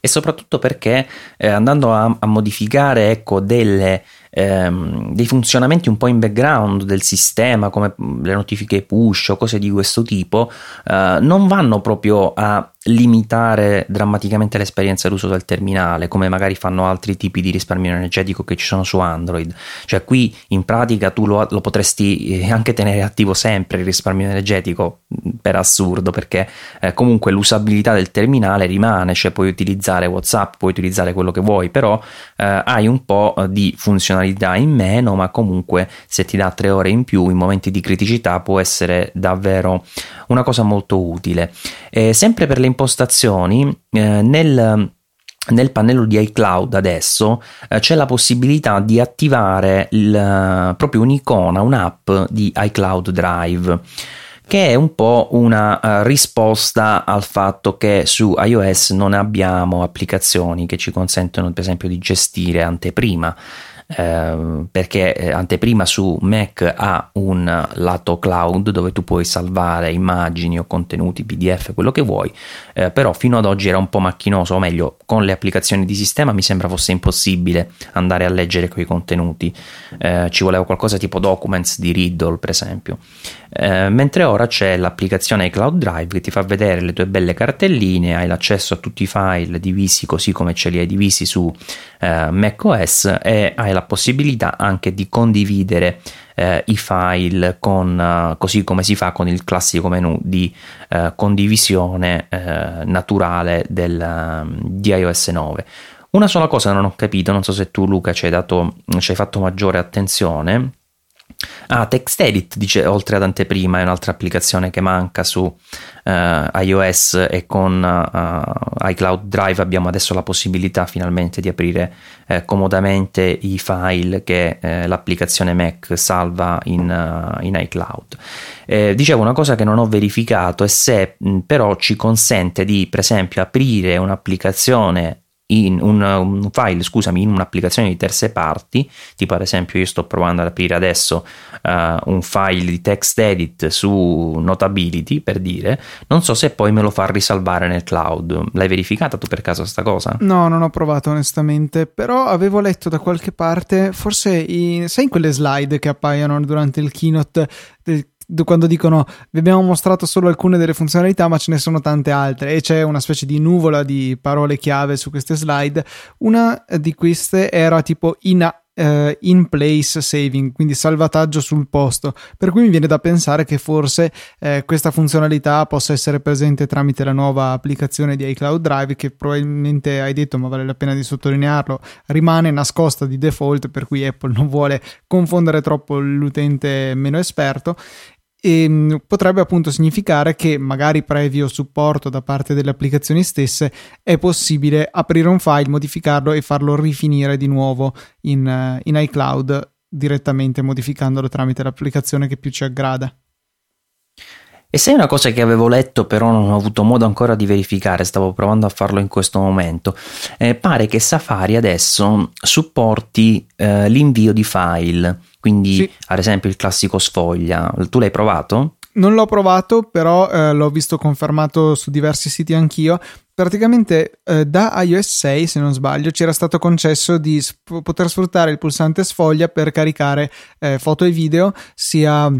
e soprattutto perché eh, andando a, a modificare ecco, delle, ehm, dei funzionamenti un po' in background del sistema come le notifiche push o cose di questo tipo eh, non vanno proprio a limitare drammaticamente l'esperienza d'uso del terminale, come magari fanno altri tipi di risparmio energetico che ci sono su Android. Cioè, qui in pratica tu lo, lo potresti eh, anche tenere attivo sempre il risparmio energetico mm, per assurdo, perché eh, comunque l'usabilità del terminale rimane, cioè puoi utilizzare WhatsApp, puoi utilizzare quello che vuoi, però eh, hai un po' di funzionalità in meno, ma comunque se ti dà tre ore in più in momenti di criticità può essere davvero una cosa molto utile. Eh, sempre per le impostazioni, eh, nel nel pannello di iCloud adesso eh, c'è la possibilità di attivare il, uh, proprio un'icona, un'app di iCloud Drive che è un po' una uh, risposta al fatto che su iOS non abbiamo applicazioni che ci consentono per esempio di gestire anteprima Ehm, perché eh, anteprima su Mac ha un lato cloud dove tu puoi salvare immagini o contenuti PDF, quello che vuoi, eh, però fino ad oggi era un po' macchinoso, o meglio, con le applicazioni di sistema mi sembra fosse impossibile andare a leggere quei contenuti, eh, ci voleva qualcosa tipo Documents di Riddle, per esempio. Eh, mentre ora c'è l'applicazione Cloud Drive che ti fa vedere le tue belle cartelline, hai l'accesso a tutti i file divisi così come ce li hai divisi su eh, macOS e hai la possibilità anche di condividere eh, i file con, uh, così come si fa con il classico menu di uh, condivisione naturale del, di iOS 9. Una sola cosa non ho capito, non so se tu Luca ci hai, dato, ci hai fatto maggiore attenzione, Ah, TextEdit dice oltre ad anteprima è un'altra applicazione che manca su uh, iOS e con uh, iCloud Drive abbiamo adesso la possibilità finalmente di aprire uh, comodamente i file che l'applicazione Mac salva in, in iCloud. Eh, dicevo una cosa che non ho verificato è se mh, però ci consente di per esempio aprire un'applicazione in un, un, file, scusami, in un'applicazione di terze parti, tipo ad esempio io sto provando ad aprire adesso uh, un file di text edit su Notability per dire, non so se poi me lo fa risalvare nel cloud. L'hai verificata tu per caso sta cosa? No, non ho provato onestamente, però avevo letto da qualche parte, forse in, sai in quelle slide che appaiono durante il keynote del quando dicono vi abbiamo mostrato solo alcune delle funzionalità ma ce ne sono tante altre. E c'è una specie di nuvola di parole chiave su queste slide. Una di queste era tipo in, uh, in place saving quindi salvataggio sul posto. Per cui mi viene da pensare che forse eh, questa funzionalità possa essere presente tramite la nuova applicazione di iCloud Drive che probabilmente hai detto ma vale la pena di sottolinearlo rimane nascosta di default per cui Apple non vuole confondere troppo l'utente meno esperto e ehm, potrebbe appunto significare che magari previo supporto da parte delle applicazioni stesse è possibile aprire un file, modificarlo e farlo rifinire di nuovo in, eh, in iCloud direttamente modificandolo tramite l'applicazione che più ci aggrada. E se è una cosa che avevo letto però non ho avuto modo ancora di verificare, stavo provando a farlo in questo momento, eh, pare che Safari adesso supporti eh, l'invio di file, quindi sì. ad esempio il classico sfoglia, tu l'hai provato? Non l'ho provato, però eh, l'ho visto confermato su diversi siti anch'io praticamente eh, da iOS 6, se non sbaglio, ci era stato concesso di sp- poter sfruttare il pulsante sfoglia per caricare eh, foto e video sia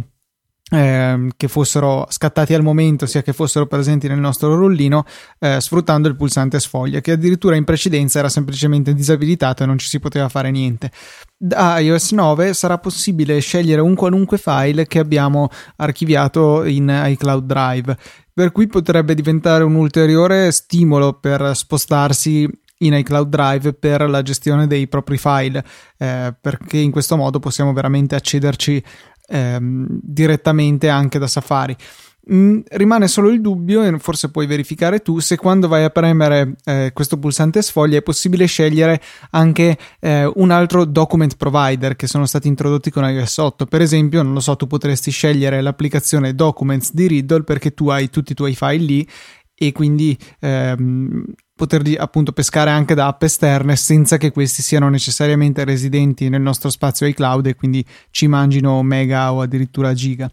eh, che fossero scattati al momento sia che fossero presenti nel nostro rullino eh, sfruttando il pulsante sfoglia che addirittura in precedenza era semplicemente disabilitato e non ci si poteva fare niente. Da iOS 9 sarà possibile scegliere un qualunque file che abbiamo archiviato in iCloud Drive per cui potrebbe diventare un ulteriore stimolo per spostarsi in iCloud Drive per la gestione dei propri file, eh, perché in questo modo possiamo veramente accederci ehm, direttamente anche da Safari. Mm, rimane solo il dubbio, e forse puoi verificare tu, se quando vai a premere eh, questo pulsante sfoglia è possibile scegliere anche eh, un altro document provider che sono stati introdotti con iOS 8. Per esempio, non lo so, tu potresti scegliere l'applicazione Documents di Riddle perché tu hai tutti i tuoi file lì e quindi ehm, poterli appunto pescare anche da app esterne senza che questi siano necessariamente residenti nel nostro spazio iCloud e quindi ci mangino mega o addirittura giga.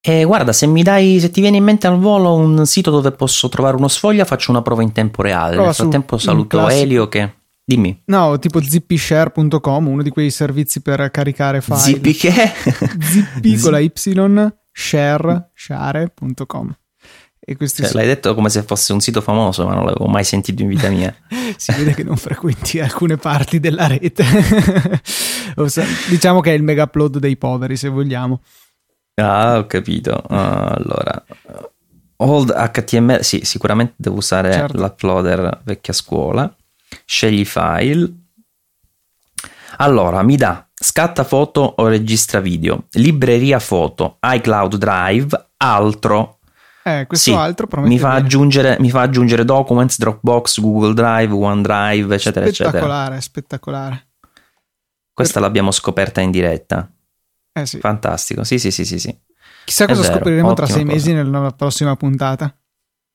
E guarda, se mi dai, se ti viene in mente al volo un sito dove posso trovare uno sfoglia, faccio una prova in tempo reale. Prova Nel frattempo saluto Elio che. Dimmi. No, tipo zippyshare.com, uno di quei servizi per caricare file. Zippy che? Zippy con la Y, share, share.com. Cioè, sono... L'hai detto come se fosse un sito famoso, ma non l'avevo mai sentito in vita mia. si vede che non frequenti alcune parti della rete. diciamo che è il mega upload dei poveri, se vogliamo. Ah, ho capito. Uh, allora, Old HTML, sì, sicuramente devo usare certo. l'uploader vecchia scuola. Scegli file. Allora, mi dà scatta foto o registra video, libreria foto, iCloud Drive, altro eh, questo sì, altro mi fa, aggiungere, mi fa, aggiungere, Documents, Dropbox, Google Drive, OneDrive, eccetera, spettacolare, eccetera. Spettacolare, Questa per... l'abbiamo scoperta in diretta. Eh sì. Fantastico, sì, sì, sì, sì. sì. Chissà cosa vero, scopriremo tra sei cosa. mesi nella prossima puntata.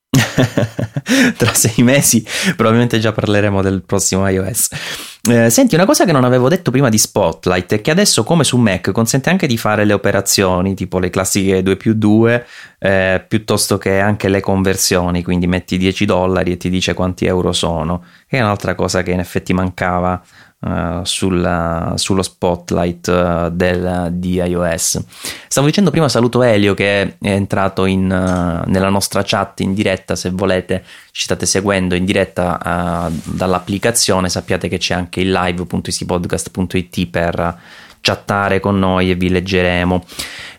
tra sei mesi probabilmente già parleremo del prossimo iOS. Eh, senti, una cosa che non avevo detto prima di Spotlight è che adesso, come su Mac, consente anche di fare le operazioni, tipo le classiche 2 più 2, eh, piuttosto che anche le conversioni, quindi metti 10 dollari e ti dice quanti euro sono, che è un'altra cosa che in effetti mancava Uh, sulla, sullo spotlight uh, del, di iOS. Stavo dicendo prima saluto Elio che è entrato in, uh, nella nostra chat in diretta, se volete ci state seguendo in diretta dall'applicazione sappiate che c'è anche il live.easypodcast.it per chattare con noi e vi leggeremo.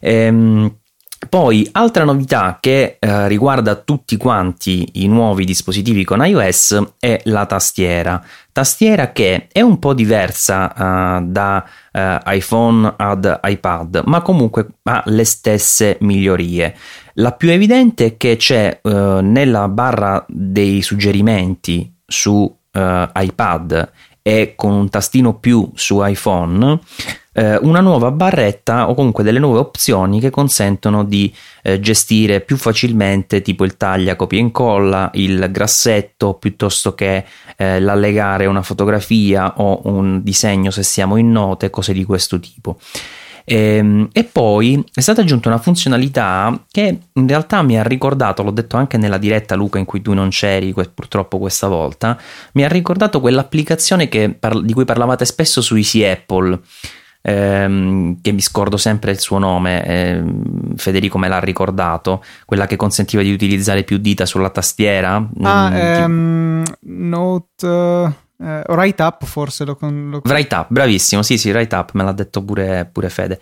Ehm, poi, altra novità che eh, riguarda tutti quanti i nuovi dispositivi con iOS è la tastiera. Tastiera che è un po' diversa uh, da uh, iPhone ad iPad, ma comunque ha le stesse migliorie. La più evidente è che c'è uh, nella barra dei suggerimenti su iPad e con un tastino più su iPhone eh, una nuova barretta o comunque delle nuove opzioni che consentono di eh, gestire più facilmente tipo il taglia, copia e incolla, il grassetto piuttosto che eh, l'allegare una fotografia o un disegno se siamo in note, cose di questo tipo. E, ehm, e, poi è stata aggiunta una funzionalità che in realtà mi ha ricordato, l'ho detto anche nella diretta Luca in cui tu non c'eri purtroppo questa volta, mi ha ricordato quell'applicazione che, di cui parlavate spesso su Easy Apple. Ehm, che mi scordo sempre il suo nome, ehm, Federico me l'ha ricordato, quella che consentiva di utilizzare più dita sulla tastiera. Ah, mm, ehm, Note... Eh, write Up forse lo, lo... Write Up, bravissimo, sì sì, Write Up me l'ha detto pure, pure Fede.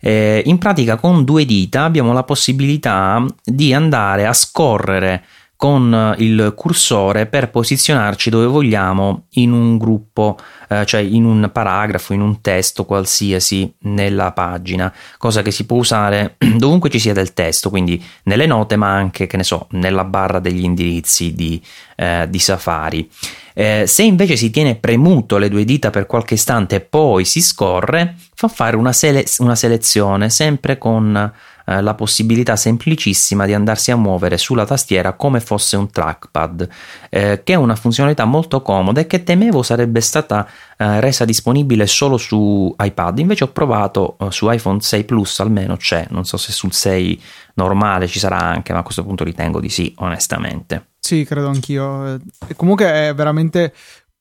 Eh, in pratica con due dita abbiamo la possibilità di andare a scorrere con il cursore per posizionarci dove vogliamo in un gruppo, eh, cioè in un paragrafo, in un testo qualsiasi nella pagina, cosa che si può usare dovunque ci sia del testo, quindi nelle note ma anche, che ne so, nella barra degli indirizzi di, eh, di Safari. Eh, se invece si tiene premuto le due dita per qualche istante e poi si scorre, fa fare una, sele- una selezione sempre con eh, la possibilità semplicissima di andarsi a muovere sulla tastiera come fosse un trackpad, eh, che è una funzionalità molto comoda e che temevo sarebbe stata eh, resa disponibile solo su iPad. Invece ho provato eh, su iPhone 6 Plus, almeno c'è, non so se sul 6 normale ci sarà anche, ma a questo punto ritengo di sì, onestamente. Sì, credo anch'io. E comunque è veramente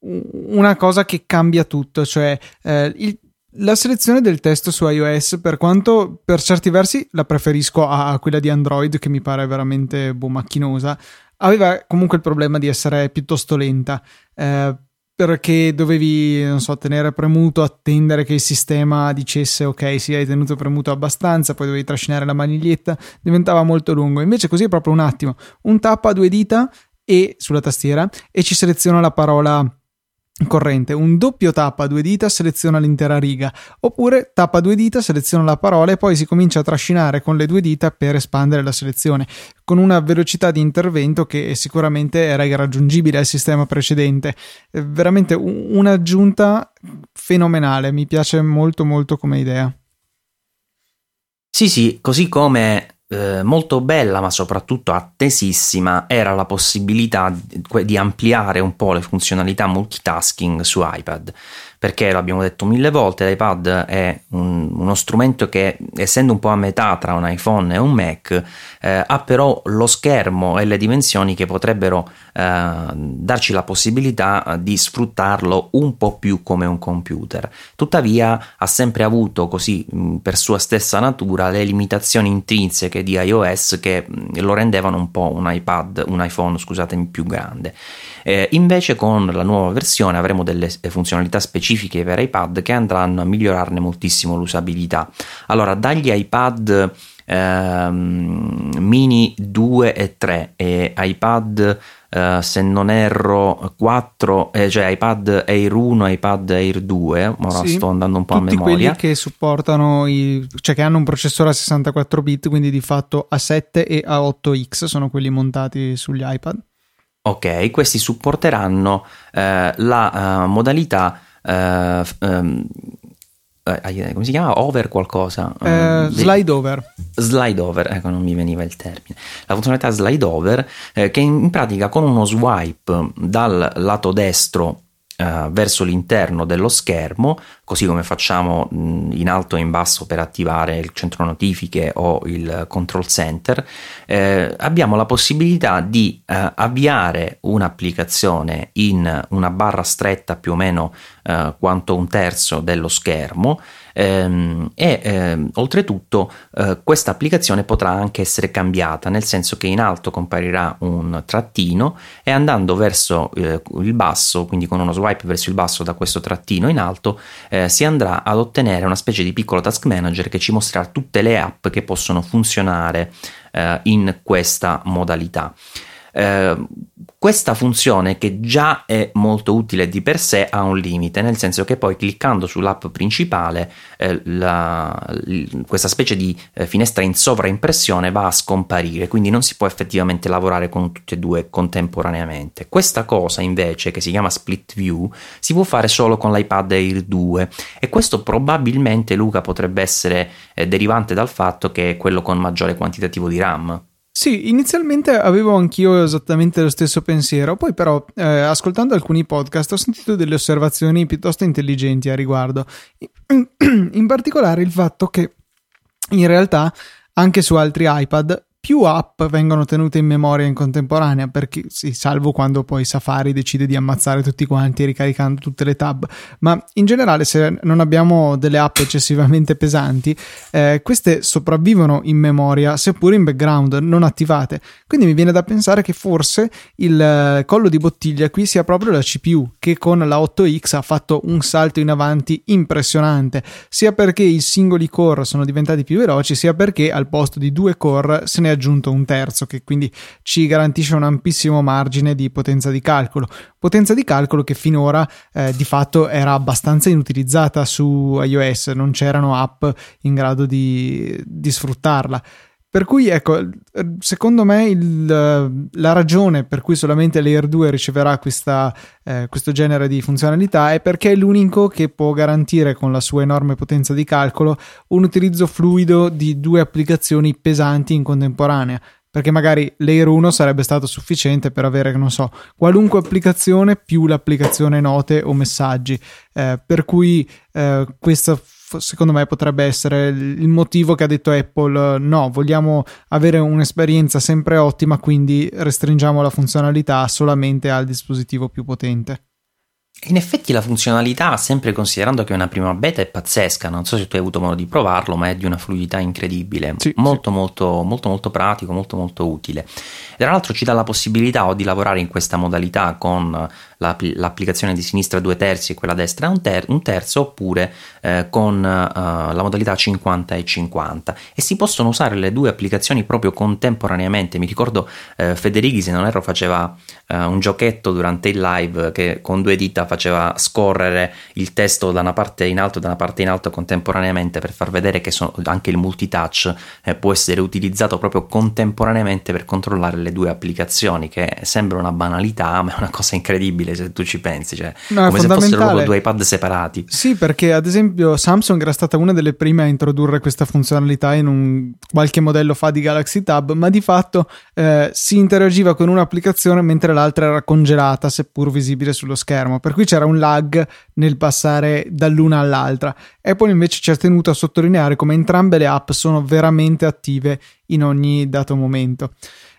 una cosa che cambia tutto, cioè eh, il, la selezione del testo su iOS, per quanto per certi versi la preferisco a, quella di Android, che mi pare veramente boh, macchinosa, aveva comunque il problema di essere piuttosto lenta. Eh, perché dovevi, non so, tenere premuto, attendere che il sistema dicesse ok, sì, hai tenuto premuto abbastanza, poi dovevi trascinare la maniglietta, diventava molto lungo. Invece così è proprio un attimo, un tappa a due dita e sulla tastiera e ci seleziona la parola corrente, un doppio tappa a due dita seleziona l'intera riga, oppure tappa due dita seleziona la parola e poi si comincia a trascinare con le due dita per espandere la selezione, con una velocità di intervento che sicuramente era irraggiungibile al sistema precedente. È veramente un'aggiunta fenomenale, mi piace molto molto come idea. Sì, sì, così come eh, molto bella ma soprattutto attesissima era la possibilità di, di ampliare un po' le funzionalità multitasking su iPad perché l'abbiamo detto mille volte, l'iPad è un, uno strumento che essendo un po' a metà tra un iPhone e un Mac eh, ha però lo schermo e le dimensioni che potrebbero eh, darci la possibilità di sfruttarlo un po' più come un computer. Tuttavia ha sempre avuto così per sua stessa natura le limitazioni intrinseche di iOS che lo rendevano un po' un iPad, un iPhone scusatemi più grande. Eh, invece con la nuova versione avremo delle funzionalità specifiche per iPad che andranno a migliorarne moltissimo l'usabilità. Allora, dagli iPad ehm, mini 2 e 3 e iPad Uh, se non erro 4 eh, cioè iPad Air 1 e iPad Air 2 ora sì, sto andando un po' a memoria. quelli che supportano i, cioè che hanno un processore a 64 bit quindi di fatto A7 e A8X sono quelli montati sugli iPad ok questi supporteranno eh, la uh, modalità uh, um, come si chiama? Over qualcosa? Uh, slide over. Slide over, ecco non mi veniva il termine. La funzionalità slide over eh, che in pratica con uno swipe dal lato destro Uh, verso l'interno dello schermo, così come facciamo mh, in alto e in basso per attivare il centro notifiche o il control center, eh, abbiamo la possibilità di uh, avviare un'applicazione in una barra stretta più o meno uh, quanto un terzo dello schermo e ehm, oltretutto eh, questa applicazione potrà anche essere cambiata nel senso che in alto comparirà un trattino e andando verso eh, il basso quindi con uno swipe verso il basso da questo trattino in alto eh, si andrà ad ottenere una specie di piccolo task manager che ci mostrerà tutte le app che possono funzionare eh, in questa modalità eh, questa funzione che già è molto utile di per sé ha un limite, nel senso che poi cliccando sull'app principale eh, la, questa specie di eh, finestra in sovraimpressione va a scomparire, quindi non si può effettivamente lavorare con tutte e due contemporaneamente. Questa cosa invece, che si chiama split view, si può fare solo con l'iPad Air 2 e questo probabilmente Luca potrebbe essere eh, derivante dal fatto che è quello con maggiore quantitativo di RAM. Sì, inizialmente avevo anch'io esattamente lo stesso pensiero, poi però eh, ascoltando alcuni podcast ho sentito delle osservazioni piuttosto intelligenti a riguardo, in particolare il fatto che in realtà anche su altri iPad più app vengono tenute in memoria in contemporanea, perché sì, salvo quando poi Safari decide di ammazzare tutti quanti ricaricando tutte le tab, ma in generale se non abbiamo delle app eccessivamente pesanti, eh, queste sopravvivono in memoria seppur in background, non attivate. Quindi mi viene da pensare che forse il eh, collo di bottiglia qui sia proprio la CPU, che con la 8X ha fatto un salto in avanti impressionante, sia perché i singoli core sono diventati più veloci, sia perché al posto di due core se ne è aggiunto un terzo che quindi ci garantisce un ampissimo margine di potenza di calcolo. Potenza di calcolo che finora eh, di fatto era abbastanza inutilizzata su iOS, non c'erano app in grado di, di sfruttarla. Per cui, ecco, secondo me il, la ragione per cui solamente l'Air 2 riceverà questa, eh, questo genere di funzionalità è perché è l'unico che può garantire con la sua enorme potenza di calcolo un utilizzo fluido di due applicazioni pesanti in contemporanea. Perché magari l'Air 1 sarebbe stato sufficiente per avere, non so, qualunque applicazione più l'applicazione note o messaggi, eh, per cui eh, questa secondo me potrebbe essere il motivo che ha detto Apple no, vogliamo avere un'esperienza sempre ottima, quindi restringiamo la funzionalità solamente al dispositivo più potente. In effetti la funzionalità, sempre considerando che è una prima beta, è pazzesca. Non so se tu hai avuto modo di provarlo, ma è di una fluidità incredibile. Sì, molto, sì. molto, molto, molto pratico, molto, molto utile. Tra l'altro ci dà la possibilità o di lavorare in questa modalità con l'applicazione di sinistra due terzi e quella destra un, ter- un terzo, oppure eh, con uh, la modalità 50 e 50. E si possono usare le due applicazioni proprio contemporaneamente. Mi ricordo eh, Federighi, se non erro, faceva uh, un giochetto durante il live che con due dita faceva scorrere il testo da una parte in alto e da una parte in alto contemporaneamente per far vedere che so- anche il multitouch eh, può essere utilizzato proprio contemporaneamente per controllare le due applicazioni, che sembra una banalità, ma è una cosa incredibile incredibile se tu ci pensi, cioè, no, come se fossero proprio due iPad separati. Sì, perché ad esempio Samsung era stata una delle prime a introdurre questa funzionalità in un qualche modello fa di Galaxy Tab, ma di fatto eh, si interagiva con un'applicazione mentre l'altra era congelata, seppur visibile sullo schermo, per cui c'era un lag nel passare dall'una all'altra. Apple invece ci ha tenuto a sottolineare come entrambe le app sono veramente attive in ogni dato momento.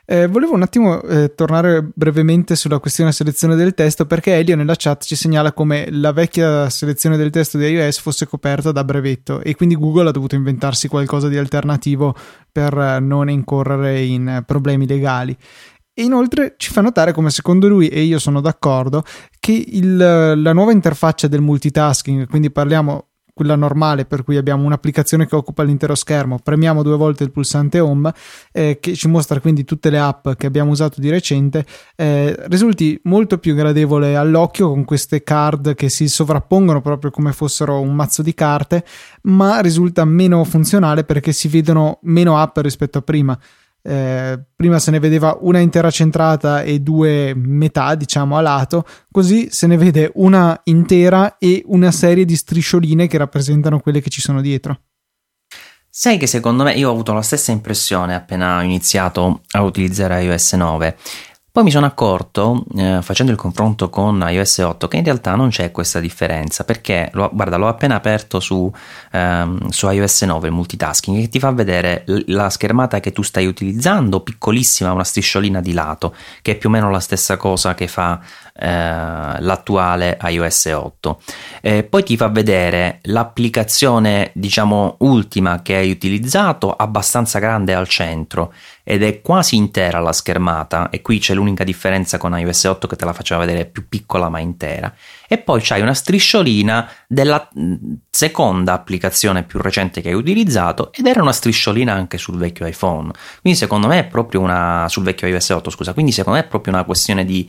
Eh, volevo un attimo eh, tornare brevemente sulla questione selezione del testo perché Elio nella chat ci segnala come la vecchia selezione del testo di iOS fosse coperta da brevetto e quindi Google ha dovuto inventarsi qualcosa di alternativo per eh, non incorrere in problemi legali. E inoltre ci fa notare come secondo lui, e io sono d'accordo, che il, la nuova interfaccia del multitasking, quindi parliamo quella normale per cui abbiamo un'applicazione che occupa l'intero schermo, premiamo due volte il pulsante home eh, che ci mostra quindi tutte le app che abbiamo usato di recente, eh, risulti molto più gradevole all'occhio con queste card che si sovrappongono proprio come fossero un mazzo di carte, ma risulta meno funzionale perché si vedono meno app rispetto a prima. Eh, prima se ne vedeva una intera centrata e due metà, diciamo, a lato, così se ne vede una intera e una serie di striscioline che rappresentano quelle che ci sono dietro. Sai che secondo me io ho avuto la stessa impressione appena ho iniziato a utilizzare iOS 9 poi mi sono accorto, eh, facendo il confronto con iOS 8, che in realtà non c'è questa differenza, perché, lo, guarda, l'ho appena aperto su, ehm, su, iOS 9, il multitasking, che ti fa vedere la schermata che tu stai utilizzando, piccolissima, una strisciolina di lato, che è più o meno la stessa cosa che fa eh, l'attuale iOS 8. Eh, poi ti fa vedere l'applicazione, diciamo, ultima che hai utilizzato, abbastanza grande al centro, ed è quasi intera la schermata e qui c'è l'unica differenza con iOS 8 che te la faceva vedere più piccola ma intera e poi c'hai una strisciolina della seconda applicazione più recente che hai utilizzato ed era una strisciolina anche sul vecchio iPhone. Quindi secondo me è proprio una sul vecchio iOS 8 scusa quindi secondo me è proprio una questione di,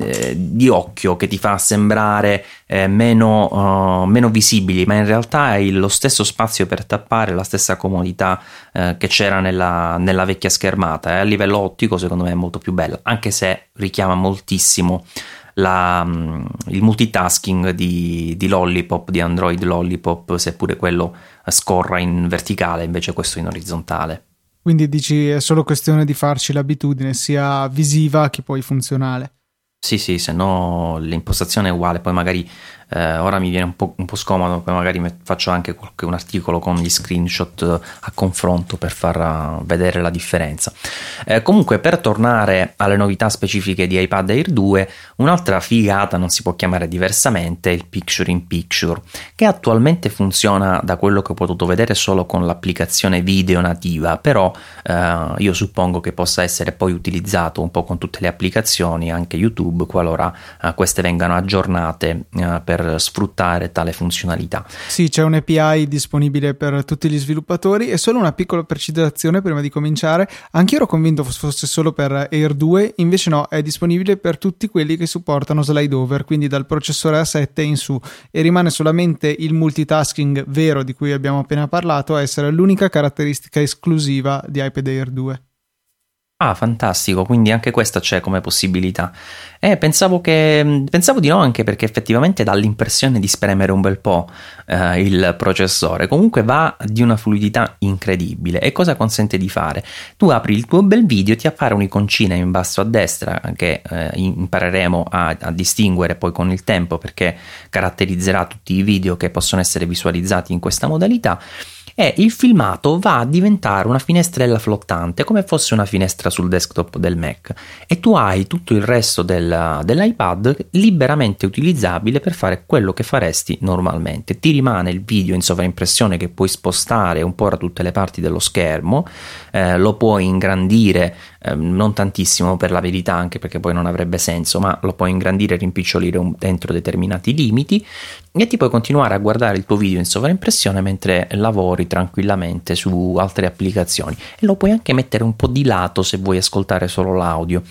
eh, di occhio che ti fa sembrare eh, meno, uh, meno, visibili ma in realtà hai lo stesso spazio per tappare la stessa comodità eh, che c'era nella, nella vecchia schermata e a livello ottico secondo me è molto più bella anche se richiama moltissimo la, mm, il multitasking di, di, Lollipop, di Android Lollipop, seppure quello scorra in verticale, invece questo in orizzontale. Quindi dici è solo questione di farci l'abitudine, sia visiva che poi funzionale. Sì, sì, se no l'impostazione è uguale, poi magari eh, ora mi viene un po', un po', scomodo, poi magari faccio anche qualche, un articolo con gli screenshot eh, a confronto per far eh, vedere la differenza. Eh, comunque, per tornare alle novità specifiche di iPad Air 2, un'altra figata non si può chiamare diversamente, è il Picture in Picture, che attualmente funziona da quello che ho potuto vedere solo con l'applicazione video nativa, però eh, io suppongo che possa essere poi utilizzato un po' con tutte le applicazioni, anche YouTube, qualora eh, queste vengano aggiornate per per sfruttare tale funzionalità. Sì, c'è un API disponibile per tutti gli sviluppatori e solo una piccola precisazione prima di cominciare. Anch'io ero convinto fosse solo per Air 2, invece no, è disponibile per tutti quelli che supportano slide over, quindi dal processore A7 in su e rimane solamente il multitasking vero di cui abbiamo appena parlato a essere l'unica caratteristica esclusiva di iPad Air 2. Ah, fantastico, quindi anche questa c'è come possibilità. Eh, pensavo, che, pensavo di no anche perché effettivamente dà l'impressione di spremere un bel po' eh, il processore. Comunque va di una fluidità incredibile. E cosa consente di fare? Tu apri il tuo bel video, ti appare un'iconcina in basso a destra che eh, impareremo a, a distinguere poi con il tempo perché caratterizzerà tutti i video che possono essere visualizzati in questa modalità e il filmato va a diventare una finestrella flottante, come fosse una finestra sul desktop del Mac, e tu hai tutto il resto del, dell'iPad liberamente utilizzabile per fare quello che faresti normalmente. Ti rimane il video in sovraimpressione che puoi spostare un po' da tutte le parti dello schermo, eh, lo puoi ingrandire eh, non tantissimo per la verità, anche perché poi non avrebbe senso, ma lo puoi ingrandire e rimpicciolire un, dentro determinati limiti e ti puoi continuare a guardare il tuo video in sovraimpressione mentre lavori tranquillamente su altre applicazioni. E lo puoi anche mettere un po' di lato se vuoi ascoltare solo l'audio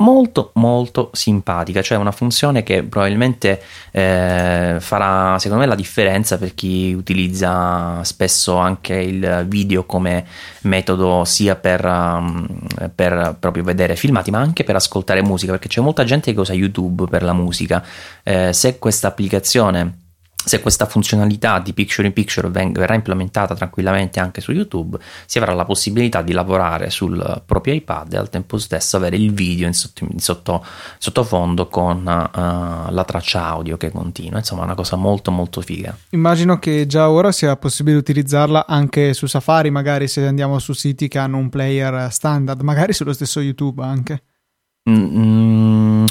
molto molto simpatica, cioè una funzione che probabilmente eh, farà secondo me la differenza per chi utilizza spesso anche il video come metodo sia per, um, per proprio vedere filmati ma anche per ascoltare musica perché c'è molta gente che usa YouTube per la musica, eh, se questa applicazione se questa funzionalità di picture in picture verrà implementata tranquillamente anche su YouTube, si avrà la possibilità di lavorare sul proprio iPad e al tempo stesso avere il video in, sotto, in sotto, sottofondo con uh, la traccia audio che continua. Insomma, è una cosa molto molto figa. Immagino che già ora sia possibile utilizzarla anche su Safari, magari se andiamo su siti che hanno un player standard, magari sullo stesso YouTube anche. Mm,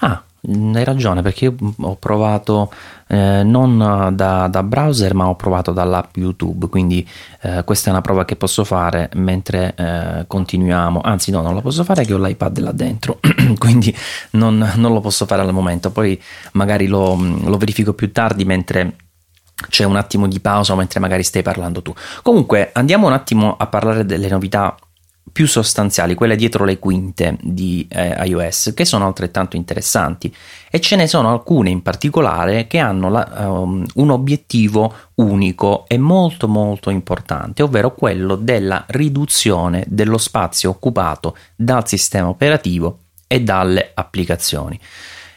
ah, hai ragione perché io ho provato eh, non da, da, browser ma ho provato dall'app YouTube quindi eh, questa è una prova che posso fare mentre eh, continuiamo. Anzi no non la posso fare che ho l'iPad là dentro quindi non, non, lo posso fare al momento. Poi magari lo, lo verifico più tardi mentre c'è un attimo di pausa mentre magari stai parlando tu. Comunque andiamo un attimo a parlare delle novità più sostanziali, quelle dietro le quinte di eh, iOS, che sono altrettanto interessanti e ce ne sono alcune in particolare che hanno la, um, un obiettivo unico e molto molto importante, ovvero quello della riduzione dello spazio occupato dal sistema operativo e dalle applicazioni.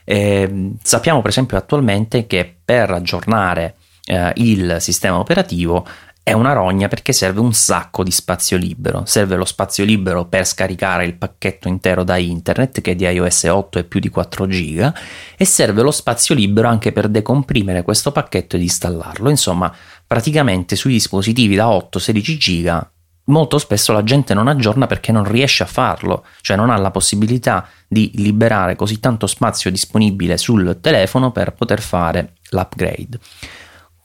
Eh, sappiamo per esempio attualmente che per aggiornare eh, il sistema operativo è una rogna perché serve un sacco di spazio libero. Serve lo spazio libero per scaricare il pacchetto intero da internet, che di iOS 8 è più di 4 giga, e serve lo spazio libero anche per decomprimere questo pacchetto ed installarlo. Insomma, praticamente sui dispositivi da 8-16 giga molto spesso la gente non aggiorna perché non riesce a farlo, cioè non ha la possibilità di liberare così tanto spazio disponibile sul telefono per poter fare l'upgrade.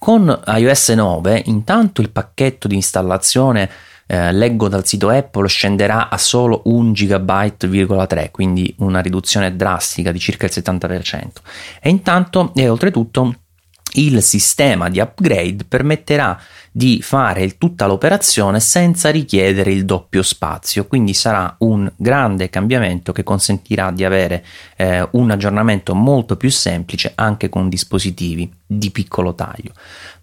Con iOS 9 intanto il pacchetto di installazione eh, leggo dal sito Apple scenderà a solo 1 GB,3 quindi una riduzione drastica di circa il 70% e intanto e oltretutto il sistema di upgrade permetterà di fare tutta l'operazione senza richiedere il doppio spazio, quindi sarà un grande cambiamento che consentirà di avere eh, un aggiornamento molto più semplice anche con dispositivi di piccolo taglio.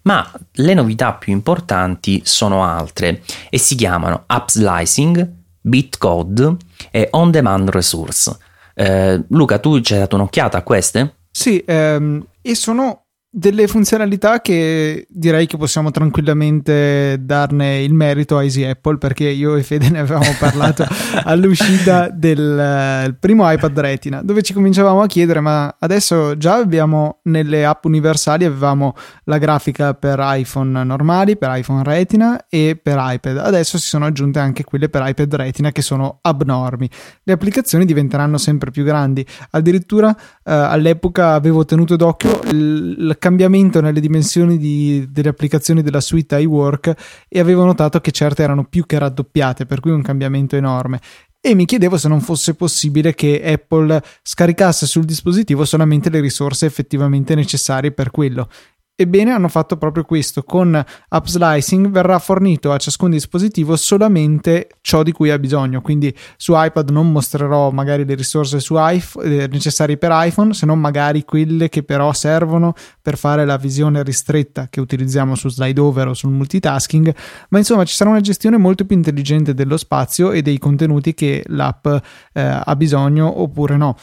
Ma le novità più importanti sono altre e si chiamano App Slicing, Bitcode e On Demand Resource. Eh, Luca, tu ci hai dato un'occhiata a queste? Sì, ehm, e sono delle funzionalità che direi che possiamo tranquillamente darne il merito a Easy Apple perché io e Fede ne avevamo parlato all'uscita del uh, primo iPad Retina dove ci cominciavamo a chiedere ma adesso già abbiamo nelle app universali avevamo la grafica per iPhone normali, per iPhone Retina e per iPad. Adesso si sono aggiunte anche quelle per iPad Retina che sono abnormi. Le applicazioni diventeranno sempre più grandi. Addirittura uh, all'epoca avevo tenuto d'occhio il cambiamento nelle dimensioni di, delle applicazioni della suite iWork e avevo notato che certe erano più che raddoppiate, per cui un cambiamento enorme e mi chiedevo se non fosse possibile che Apple scaricasse sul dispositivo solamente le risorse effettivamente necessarie per quello. Ebbene, hanno fatto proprio questo. Con App Slicing verrà fornito a ciascun dispositivo solamente ciò di cui ha bisogno. Quindi su iPad non mostrerò magari le risorse iPhone, eh, necessarie per iPhone, se non magari quelle che però servono per fare la visione ristretta che utilizziamo su slide over o sul multitasking. Ma insomma, ci sarà una gestione molto più intelligente dello spazio e dei contenuti che l'app eh, ha bisogno oppure no.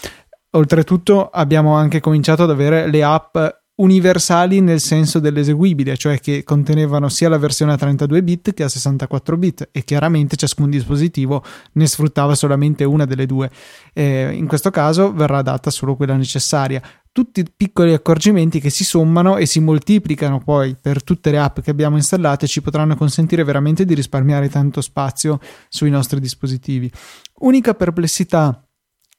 Oltretutto abbiamo anche cominciato ad avere le app universali nel senso dell'eseguibile, cioè che contenevano sia la versione a 32 bit che a 64 bit e chiaramente ciascun dispositivo ne sfruttava solamente una delle due. Eh, in questo caso verrà data solo quella necessaria. Tutti piccoli accorgimenti che si sommano e si moltiplicano poi per tutte le app che abbiamo installate ci potranno consentire veramente di risparmiare tanto spazio sui nostri dispositivi. Unica perplessità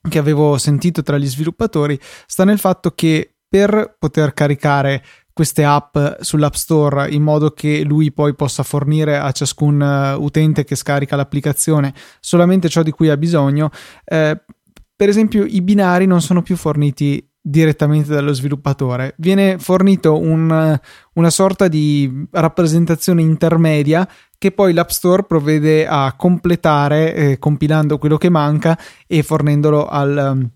che avevo sentito tra gli sviluppatori sta nel fatto che per poter caricare queste app sull'App Store in modo che lui poi possa fornire a ciascun uh, utente che scarica l'applicazione solamente ciò di cui ha bisogno. Eh, per esempio, i binari non sono più forniti direttamente dallo sviluppatore, viene fornito un, una sorta di rappresentazione intermedia che poi l'App Store provvede a completare eh, compilando quello che manca e fornendolo al,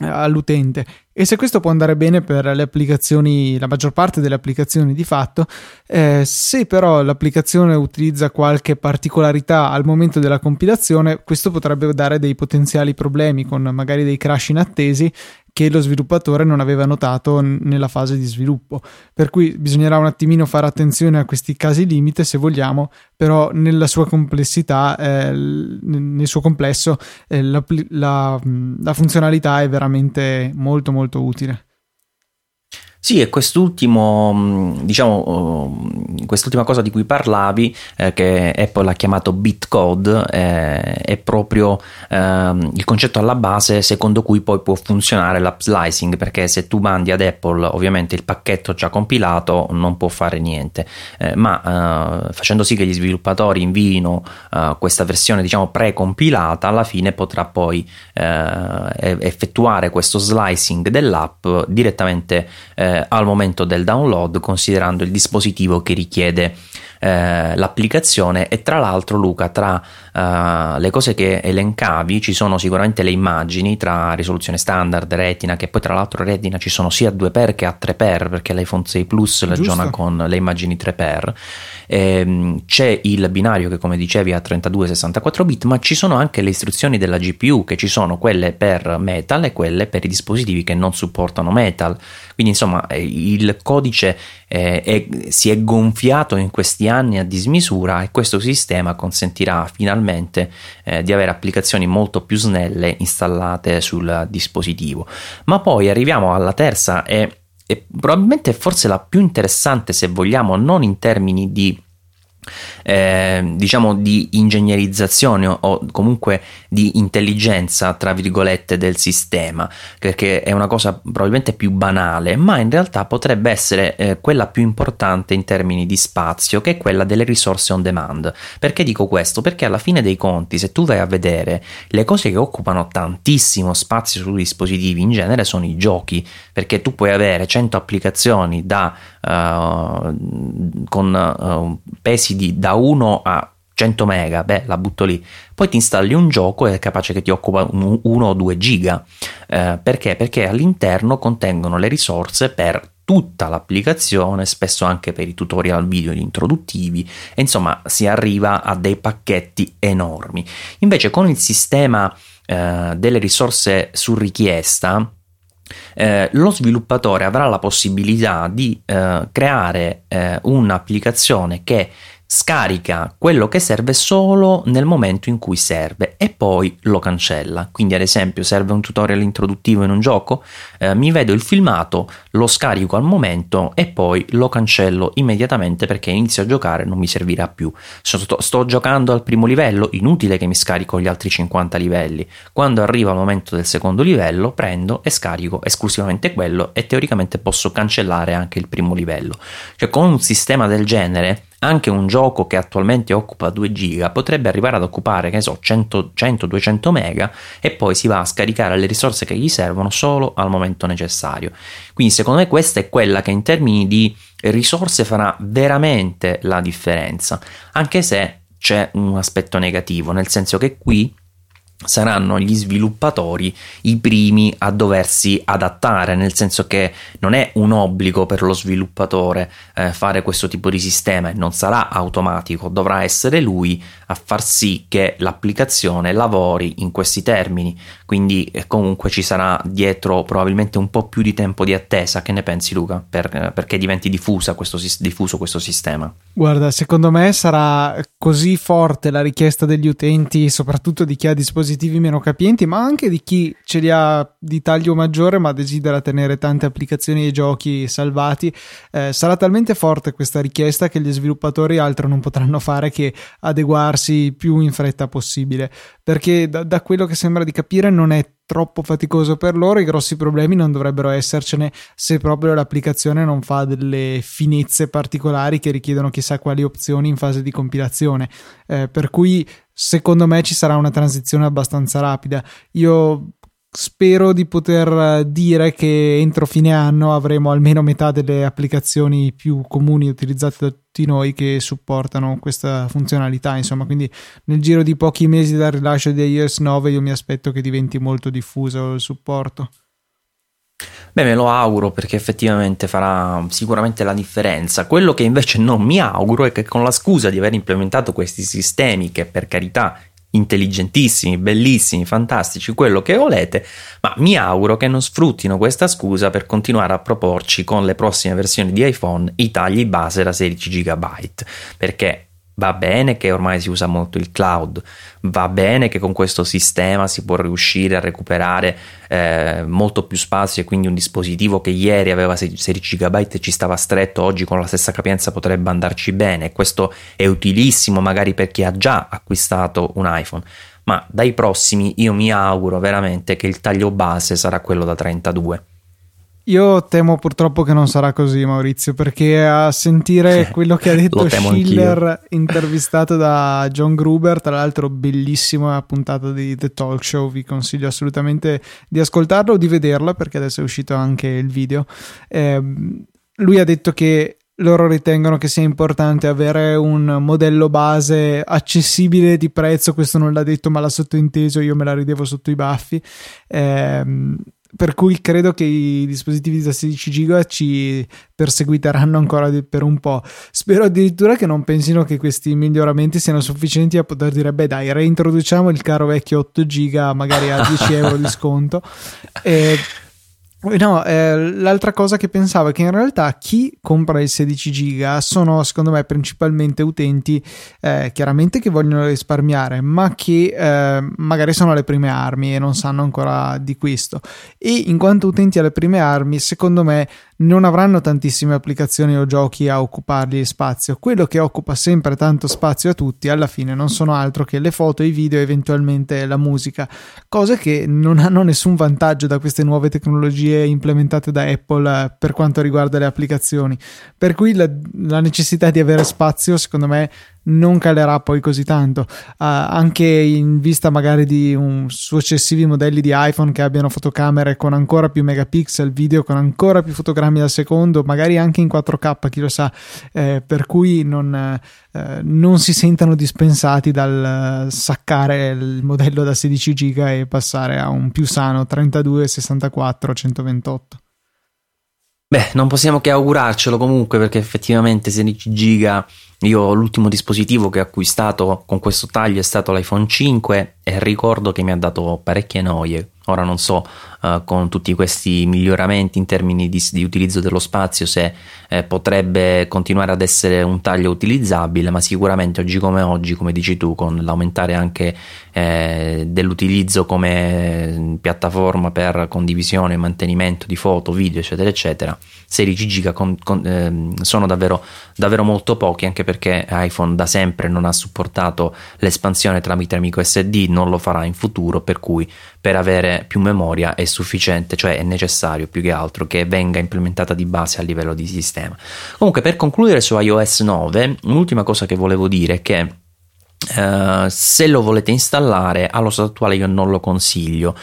all'utente. E se questo può andare bene per le applicazioni, la maggior parte delle applicazioni di fatto, eh, se però l'applicazione utilizza qualche particolarità al momento della compilazione, questo potrebbe dare dei potenziali problemi con magari dei crash inattesi che lo sviluppatore non aveva notato nella fase di sviluppo. Per cui bisognerà un attimino fare attenzione a questi casi limite se vogliamo, però nella sua complessità, eh, nel suo complesso, eh, la, la, la funzionalità è veramente molto molto utile. Sì, e quest'ultimo, mm, diciamo, mm, quest'ultima cosa di cui parlavi, eh, che Apple ha chiamato bitcode, eh, è proprio eh, il concetto alla base secondo cui poi può funzionare l'app slicing, perché se tu mandi ad Apple ovviamente il pacchetto già compilato non può fare niente, eh, ma eh, facendo sì che gli sviluppatori invino eh, questa versione diciamo precompilata, alla fine potrà poi effettuare questo slicing dell'app direttamente eh, al momento del download, considerando il dispositivo che richiede eh, l'applicazione. E tra l'altro Luca tra uh, le cose che elencavi ci sono sicuramente le immagini tra risoluzione standard, retina che poi tra l'altro retina ci sono sia a 2x che a 3x perché l'iPhone 6 Plus ragiona con le immagini 3x ehm, c'è il binario che come dicevi ha 32-64 bit ma ci sono anche le istruzioni della GPU che ci sono quelle per Metal e quelle per i dispositivi che non supportano Metal quindi insomma eh, il codice eh, è, si è gonfiato in questi anni a dismisura e questo sistema consentirà finalmente eh, di avere applicazioni molto più snelle installate sul dispositivo. Ma poi arriviamo alla terza e, e probabilmente forse la più interessante se vogliamo non in termini di eh, diciamo di ingegnerizzazione o comunque di intelligenza tra virgolette del sistema perché è una cosa probabilmente più banale ma in realtà potrebbe essere eh, quella più importante in termini di spazio che è quella delle risorse on demand. Perché dico questo? Perché alla fine dei conti se tu vai a vedere le cose che occupano tantissimo spazio sui dispositivi in genere sono i giochi perché tu puoi avere 100 applicazioni da uh, con uh, pesi di, da 1 a 100 mega, beh, la butto lì. Poi ti installi un gioco e è capace che ti occupa 1 o 2 giga. Eh, perché? Perché all'interno contengono le risorse per tutta l'applicazione, spesso anche per i tutorial video introduttivi, e insomma si arriva a dei pacchetti enormi. Invece con il sistema eh, delle risorse su richiesta, eh, lo sviluppatore avrà la possibilità di eh, creare eh, un'applicazione che scarica quello che serve solo nel momento in cui serve e poi lo cancella. Quindi, ad esempio, serve un tutorial introduttivo in un gioco, eh, mi vedo il filmato, lo scarico al momento e poi lo cancello immediatamente perché inizio a giocare, non mi servirà più. Sto, sto giocando al primo livello, inutile che mi scarico gli altri 50 livelli. Quando arriva il momento del secondo livello, prendo e scarico esclusivamente quello e teoricamente posso cancellare anche il primo livello. Cioè, con un sistema del genere anche un gioco che attualmente occupa 2 giga potrebbe arrivare ad occupare, che ne so, 100-200 mega e poi si va a scaricare le risorse che gli servono solo al momento necessario. Quindi secondo me questa è quella che in termini di risorse farà veramente la differenza, anche se c'è un aspetto negativo, nel senso che qui saranno gli sviluppatori i primi a doversi adattare, nel senso che non è un obbligo per lo sviluppatore eh, fare questo tipo di sistema e non sarà automatico, dovrà essere lui a far sì che l'applicazione lavori in questi termini, quindi eh, comunque ci sarà dietro probabilmente un po' più di tempo di attesa, che ne pensi Luca, per, eh, perché diventi diffusa questo, diffuso questo sistema? Guarda, secondo me sarà così forte la richiesta degli utenti, soprattutto di chi ha dispositivi meno capienti, ma anche di chi ce li ha di taglio maggiore ma desidera tenere tante applicazioni e giochi salvati. Eh, sarà talmente forte questa richiesta che gli sviluppatori altro non potranno fare che adeguarsi più in fretta possibile, perché da, da quello che sembra di capire non è troppo faticoso per loro, i grossi problemi non dovrebbero essercene se proprio l'applicazione non fa delle finezze particolari che richiedono chissà quali opzioni in fase di compilazione. Eh, per cui secondo me ci sarà una transizione abbastanza rapida. Io spero di poter dire che entro fine anno avremo almeno metà delle applicazioni più comuni utilizzate da tutti noi che supportano questa funzionalità insomma quindi nel giro di pochi mesi dal rilascio di iOS 9 io mi aspetto che diventi molto diffuso il supporto Beh, me lo auguro perché effettivamente farà sicuramente la differenza. Quello che invece non mi auguro è che con la scusa di aver implementato questi sistemi, che per carità intelligentissimi, bellissimi, fantastici, quello che volete, ma mi auguro che non sfruttino questa scusa per continuare a proporci con le prossime versioni di iPhone i tagli base da 16 GB, perché Va bene che ormai si usa molto il cloud, va bene che con questo sistema si può riuscire a recuperare eh, molto più spazio e quindi un dispositivo che ieri aveva 16 GB e ci stava stretto, oggi con la stessa capienza potrebbe andarci bene. Questo è utilissimo magari per chi ha già acquistato un iPhone, ma dai prossimi io mi auguro veramente che il taglio base sarà quello da 32 io temo purtroppo che non sarà così, Maurizio, perché a sentire quello che ha detto Schiller anch'io. intervistato da John Gruber, tra l'altro bellissima puntata di The Talk Show, vi consiglio assolutamente di ascoltarlo o di vederla perché adesso è uscito anche il video. Eh, lui ha detto che loro ritengono che sia importante avere un modello base accessibile di prezzo, questo non l'ha detto ma l'ha sottointeso, io me la ridevo sotto i baffi. Eh, per cui credo che i dispositivi da 16 giga ci perseguiteranno ancora per un po'. Spero addirittura che non pensino che questi miglioramenti siano sufficienti a poter dire: beh, dai, reintroduciamo il caro vecchio 8 giga, magari a 10 euro di sconto. E No, eh, l'altra cosa che pensavo è che in realtà chi compra il 16 giga sono secondo me principalmente utenti eh, chiaramente che vogliono risparmiare ma che eh, magari sono alle prime armi e non sanno ancora di questo. E in quanto utenti alle prime armi secondo me non avranno tantissime applicazioni o giochi a occupargli spazio. Quello che occupa sempre tanto spazio a tutti alla fine non sono altro che le foto, i video e eventualmente la musica, cose che non hanno nessun vantaggio da queste nuove tecnologie implementate da Apple eh, per quanto riguarda le applicazioni. Per cui la, la necessità di avere spazio, secondo me, non calerà poi così tanto. Uh, anche in vista magari di un, successivi modelli di iPhone che abbiano fotocamere con ancora più megapixel, video con ancora più fotogrammi al secondo, magari anche in 4K, chi lo sa, eh, per cui non, eh, non, si sentano dispensati dal saccare il modello da 16 giga e passare a un più sano 32, 64, 128. Beh, non possiamo che augurarcelo comunque perché effettivamente 16 giga io l'ultimo dispositivo che ho acquistato con questo taglio è stato l'iPhone 5 e ricordo che mi ha dato parecchie noie. Ora non so uh, con tutti questi miglioramenti in termini di, di utilizzo dello spazio se eh, potrebbe continuare ad essere un taglio utilizzabile, ma sicuramente oggi come oggi, come dici tu, con l'aumentare anche eh, dell'utilizzo come piattaforma per condivisione e mantenimento di foto, video, eccetera, eccetera, 16 giga con, con, eh, sono davvero, davvero molto pochi, anche perché iPhone da sempre non ha supportato l'espansione tramite amico SD non lo farà in futuro, per cui per avere più memoria è, sufficiente, cioè è necessario più che altro che venga implementata di base a livello di sistema. Comunque per concludere su iOS 9, un'ultima cosa che volevo dire è che Uh, se lo volete installare allo stato attuale io non lo consiglio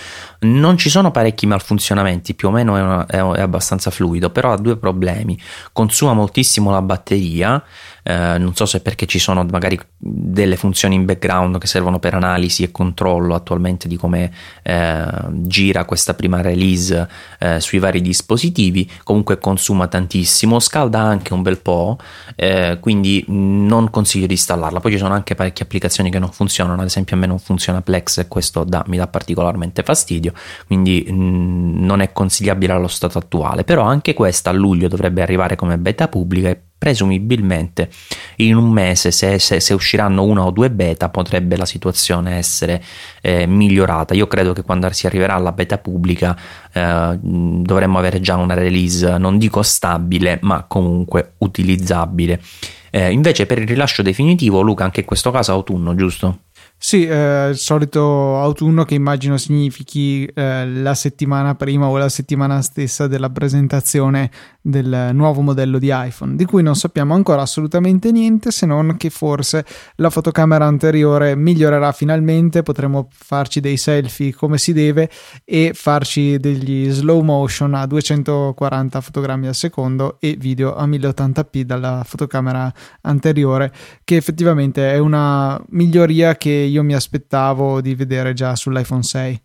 non ci sono parecchi malfunzionamenti più o meno è, una, è, abbastanza fluido però ha due problemi. Consuma moltissimo la batteria eh, non so se perché ci sono magari delle funzioni in background che servono per analisi e controllo attualmente di come eh, gira questa prima release eh, sui vari dispositivi, comunque consuma tantissimo, scalda anche un bel po', eh, quindi non consiglio di installarla. Poi ci sono anche parecchie applicazioni che non funzionano, ad esempio a me non funziona Plex e questo da, mi dà particolarmente fastidio, quindi mh, mm, non è consigliabile allo stato attuale, però anche questa a luglio dovrebbe arrivare come beta pubblica e presumibilmente in un mese se, se, se, usciranno una o due beta potrebbe la situazione essere eh, migliorata. Io credo che quando si arriverà alla beta pubblica eh, dovremmo avere già una release non dico stabile ma comunque utilizzabile. Eh, invece per il rilascio definitivo Luca anche in questo caso autunno giusto? Sì, eh, il solito autunno che immagino significhi eh, la settimana prima o la settimana stessa della presentazione del nuovo modello di iPhone, di cui non sappiamo ancora assolutamente niente se non che forse la fotocamera anteriore migliorerà finalmente, potremo farci dei selfie come si deve e farci degli slow motion a 240 fotogrammi al secondo e video a 1080p dalla fotocamera anteriore, che effettivamente è una miglioria che io mi aspettavo di vedere già sull'iPhone 6.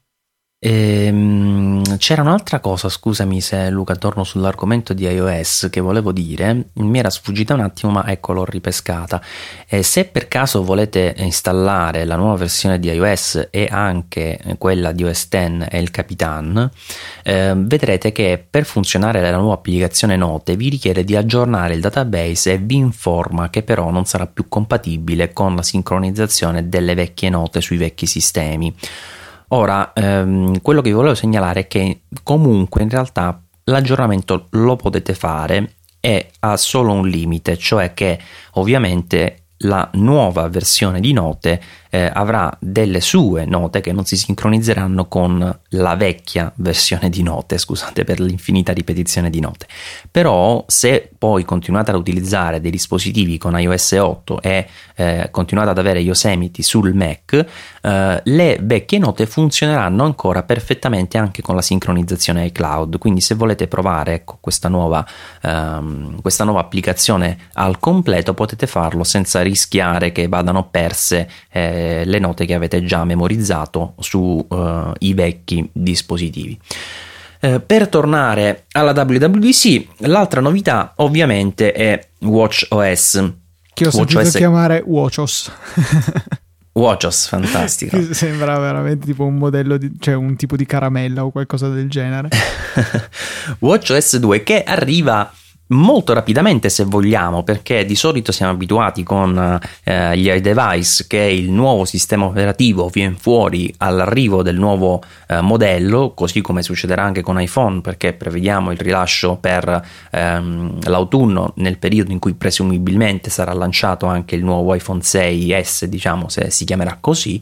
Ehm, c'era un'altra cosa, scusami se Luca torno sull'argomento di iOS che volevo dire, mi era sfuggita un attimo ma ecco l'ho ripescata. Eh, se per caso volete installare la nuova versione di iOS e anche quella di OS X e il Capitan, eh, vedrete che per funzionare la nuova applicazione Note vi richiede di aggiornare il database e vi informa che però non sarà più compatibile con la sincronizzazione delle vecchie note sui vecchi sistemi. Ora, ehm, quello che vi volevo segnalare è che comunque in realtà l'aggiornamento lo potete fare e ha solo un limite, cioè che ovviamente la nuova versione di note eh, avrà delle sue note che non si sincronizzeranno con la vecchia versione di note, scusate per l'infinita ripetizione di note. Però se poi continuate ad utilizzare dei dispositivi con iOS 8 e eh, continuate ad avere Yosemite sul Mac, eh, le vecchie note funzioneranno ancora perfettamente anche con la sincronizzazione iCloud. Quindi se volete provare ecco, questa, nuova, ehm, questa nuova applicazione al completo potete farlo senza rischiare che vadano perse eh, le note che avete già memorizzato sui uh, vecchi dispositivi. Eh, per tornare alla WWDC, l'altra novità ovviamente è WatchOS. Che ho sentito OS... chiamare WatchOS. WatchOS, fantastico. Sembra veramente tipo un modello, di, cioè un tipo di caramella o qualcosa del genere. WatchOS 2 che arriva molto rapidamente se vogliamo perché di solito siamo abituati con eh, gli iDevice che il nuovo sistema operativo viene fuori all'arrivo del nuovo eh, modello così come succederà anche con iPhone perché prevediamo il rilascio per ehm, l'autunno nel periodo in cui presumibilmente sarà lanciato anche il nuovo iPhone 6s diciamo se si chiamerà così.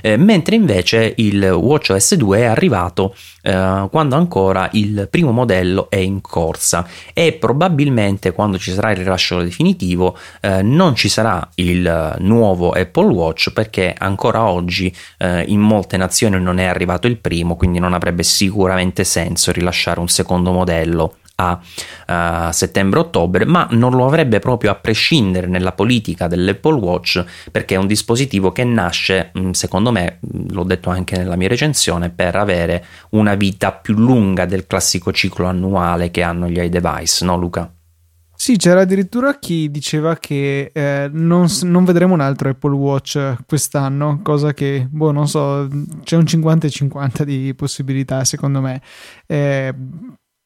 Eh, mentre invece il WatchOS 2 è arrivato eh, quando ancora il primo modello è in corsa. E probabilmente probabilmente quando ci sarà il rilascio definitivo eh, non ci sarà il nuovo Apple Watch perché ancora oggi eh, in molte nazioni non è arrivato il primo, quindi non avrebbe sicuramente senso rilasciare un secondo modello a uh, settembre-ottobre, ma non lo avrebbe proprio a prescindere nella politica dell'Apple Watch perché è un dispositivo che nasce, mm, secondo me, mm, l'ho detto anche nella mia recensione, per avere una vita più lunga del classico ciclo annuale che hanno gli iDevice, no Luca? Sì, c'era addirittura chi diceva che eh, non, non, vedremo un altro Apple Watch quest'anno, cosa che, boh, non so, c'è un 50 50 di possibilità secondo me. Eh,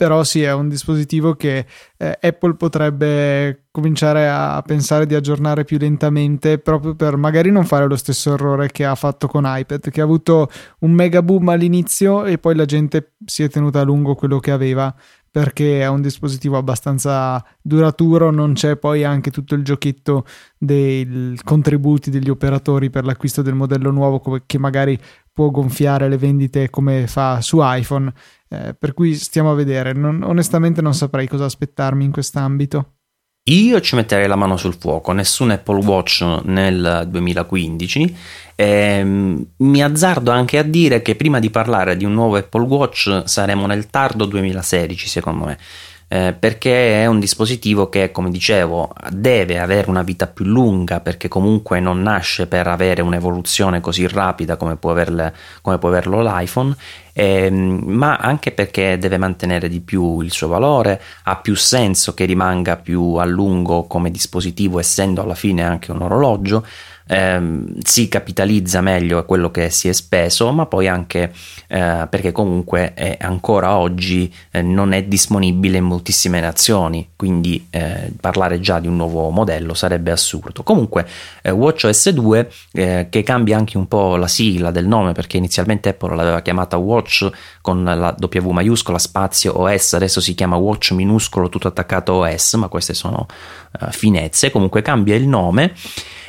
però sì, è un dispositivo che eh, Apple potrebbe cominciare a pensare di aggiornare più lentamente proprio per magari non fare lo stesso errore che ha fatto con iPad, che ha avuto un mega boom all'inizio e poi la gente si è tenuta a lungo quello che aveva perché è un dispositivo abbastanza duraturo, non c'è poi anche tutto il giochetto dei contributi degli operatori per l'acquisto del modello nuovo che magari può gonfiare le vendite come fa su iPhone, eh, per cui stiamo a vedere. Non, onestamente non saprei cosa aspettarmi in quest'ambito. Io ci metterei la mano sul fuoco, nessun Apple Watch nel 2015. Ehm, mi azzardo anche a dire che prima di parlare di un nuovo Apple Watch saremo nel tardo 2016, secondo me eh, perché è un dispositivo che, come dicevo, deve avere una vita più lunga perché comunque non nasce per avere un'evoluzione così rapida come può, averle, come può averlo l'iPhone, eh, ma anche perché deve mantenere di più il suo valore, ha più senso che rimanga più a lungo come dispositivo essendo alla fine anche un orologio ehm, si capitalizza meglio a quello che si è speso, ma poi anche eh, perché comunque è ancora oggi eh, non è disponibile in moltissime nazioni, quindi eh, parlare già di un nuovo modello sarebbe assurdo. Comunque eh, WatchOS 2 eh, che cambia anche un po' la sigla del nome perché inizialmente Apple l'aveva chiamata Watch con la W maiuscola spazio OS, adesso si chiama Watch minuscolo tutto attaccato OS, ma queste sono finezze, comunque cambia il nome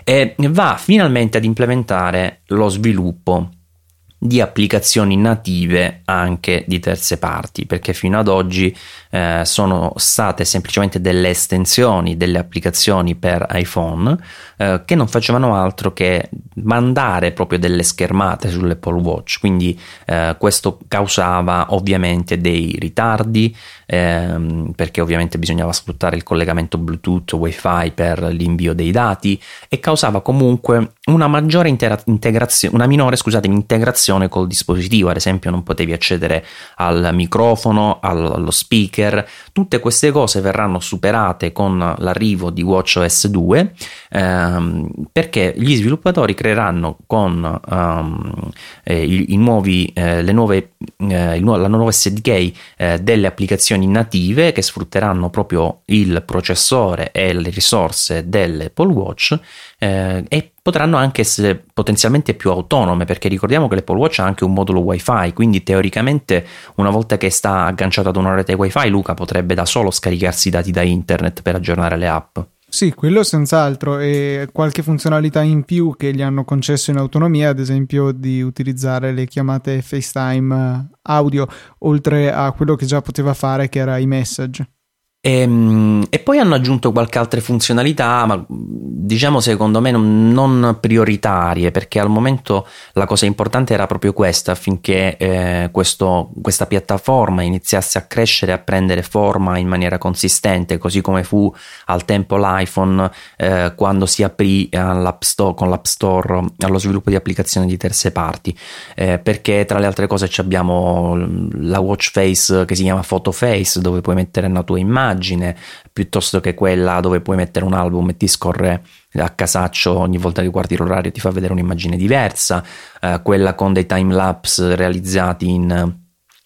e va finalmente ad implementare lo sviluppo di applicazioni native anche di terze parti, perché fino ad oggi eh, sono state semplicemente delle estensioni delle applicazioni per iPhone eh, che non facevano altro che mandare proprio delle schermate sull'Apple Watch, quindi eh, questo causava ovviamente dei ritardi ehm, perché ovviamente bisognava sfruttare il collegamento Bluetooth Wi-Fi per l'invio dei dati e causava comunque una maggiore intera- integrazione, una minore scusate, integrazione col dispositivo, ad esempio non potevi accedere al microfono, allo speaker, tutte queste cose verranno superate con l'arrivo di WatchOS 2 ehm, perché gli sviluppatori creeranno con um, eh, i, i, nuovi, eh, le nuove, eh, il, la nuova SDK eh, delle applicazioni native che sfrutteranno proprio il processore e le risorse dell'Apple Watch eh, e potranno anche essere potenzialmente più autonome perché ricordiamo che l'Apple Watch ha anche un modulo wifi quindi teoricamente una volta che sta agganciato ad una rete wifi Luca potrebbe da solo scaricarsi i dati da internet per aggiornare le app sì, quello senz'altro e qualche funzionalità in più che gli hanno concesso in autonomia, ad esempio di utilizzare le chiamate FaceTime audio, oltre a quello che già poteva fare che era i message. E, ehm, e, poi hanno aggiunto qualche altra funzionalità, ma diciamo secondo me non, non, prioritarie, perché al momento la cosa importante era proprio questa, affinché eh, questo, questa piattaforma iniziasse a crescere a prendere forma in maniera consistente, così come fu al tempo l'iPhone eh, quando si aprì all'App Store, con l'App Store allo sviluppo di applicazioni di terze parti, eh, perché tra le altre cose abbiamo la watch face che si chiama Photo Face, dove puoi mettere una tua immagine immagine piuttosto che quella dove puoi mettere un album e ti scorre a casaccio ogni volta che guardi l'orario ti fa vedere un'immagine diversa, eh, quella con dei time lapse realizzati in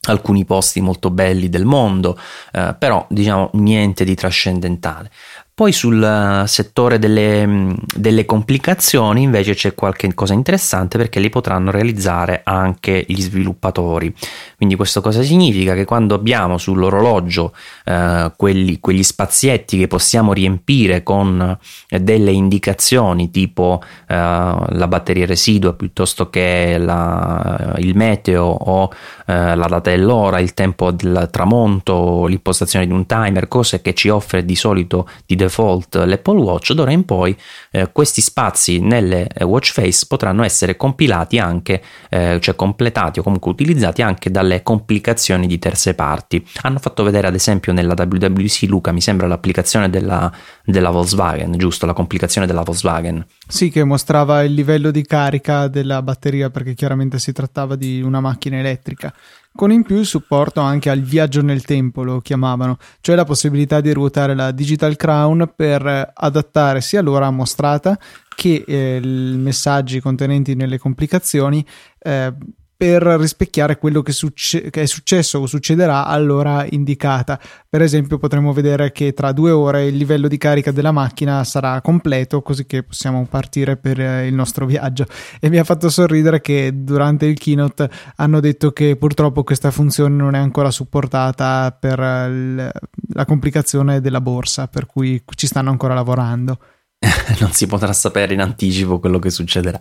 alcuni posti molto belli del mondo, eh, però diciamo niente di trascendentale. Poi sul eh, settore delle, delle, complicazioni invece c'è qualche cosa interessante perché li potranno realizzare anche gli sviluppatori. Quindi questo cosa significa? Che quando abbiamo sull'orologio eh, quelli, quegli spazietti che possiamo riempire con eh, delle indicazioni tipo eh, la batteria residua piuttosto che la, il meteo o eh, la data dell'ora, il tempo del tramonto, l'impostazione di un timer, cose che ci offre di solito di default l'Apple Watch, d'ora in poi eh, questi spazi nelle eh, watch face potranno essere compilati anche, eh, cioè completati o comunque utilizzati anche dalle complicazioni di terze parti. Hanno fatto vedere ad esempio nella WWC Luca, mi sembra l'applicazione della, della Volkswagen, giusto? La complicazione della Volkswagen. Sì, che mostrava il livello di carica della batteria perché chiaramente si trattava di una macchina elettrica con in più il supporto anche al viaggio nel tempo, lo chiamavano, cioè la possibilità di ruotare la Digital Crown per adattare sia l'ora mostrata che eh, i messaggi contenenti nelle complicazioni eh, per rispecchiare quello che, succe- che, è successo o succederà all'ora indicata. Per esempio, potremo vedere che tra due ore il livello di carica della macchina sarà completo, così che possiamo partire per eh, il nostro viaggio. E mi ha fatto sorridere che durante il keynote hanno detto che purtroppo questa funzione non è ancora supportata per l- la complicazione della borsa, per cui ci stanno ancora lavorando. non si potrà sapere in anticipo quello che succederà.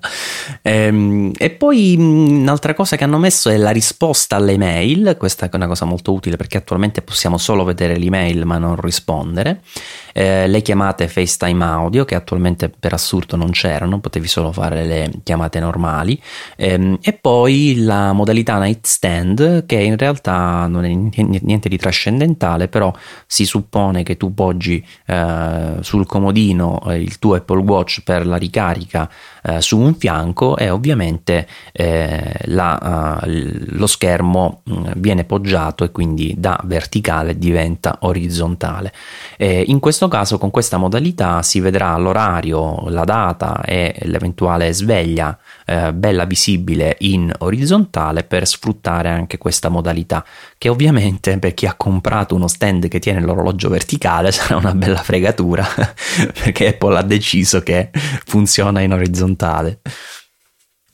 Ehm, e poi un'altra cosa che hanno messo è la risposta alle mail, questa è una cosa molto utile perché attualmente possiamo solo vedere l'email ma non rispondere. Eh, le chiamate FaceTime audio che attualmente per assurdo non c'erano, potevi solo fare le chiamate normali. Ehm, e poi la modalità nightstand che in realtà non è niente di trascendentale, però si suppone che tu poggi eh, sul comodino eh, il tuo Apple Watch per la ricarica eh, su un fianco e ovviamente eh, la, uh, lo schermo mm, viene poggiato e quindi da verticale diventa orizzontale. Eh, in questo caso con questa modalità si vedrà l'orario, la data e l'eventuale sveglia eh, bella visibile in orizzontale per sfruttare anche questa modalità che ovviamente per chi ha comprato uno stand che tiene l'orologio verticale sarà una bella fregatura perché Apple ha deciso che funziona in orizzontale.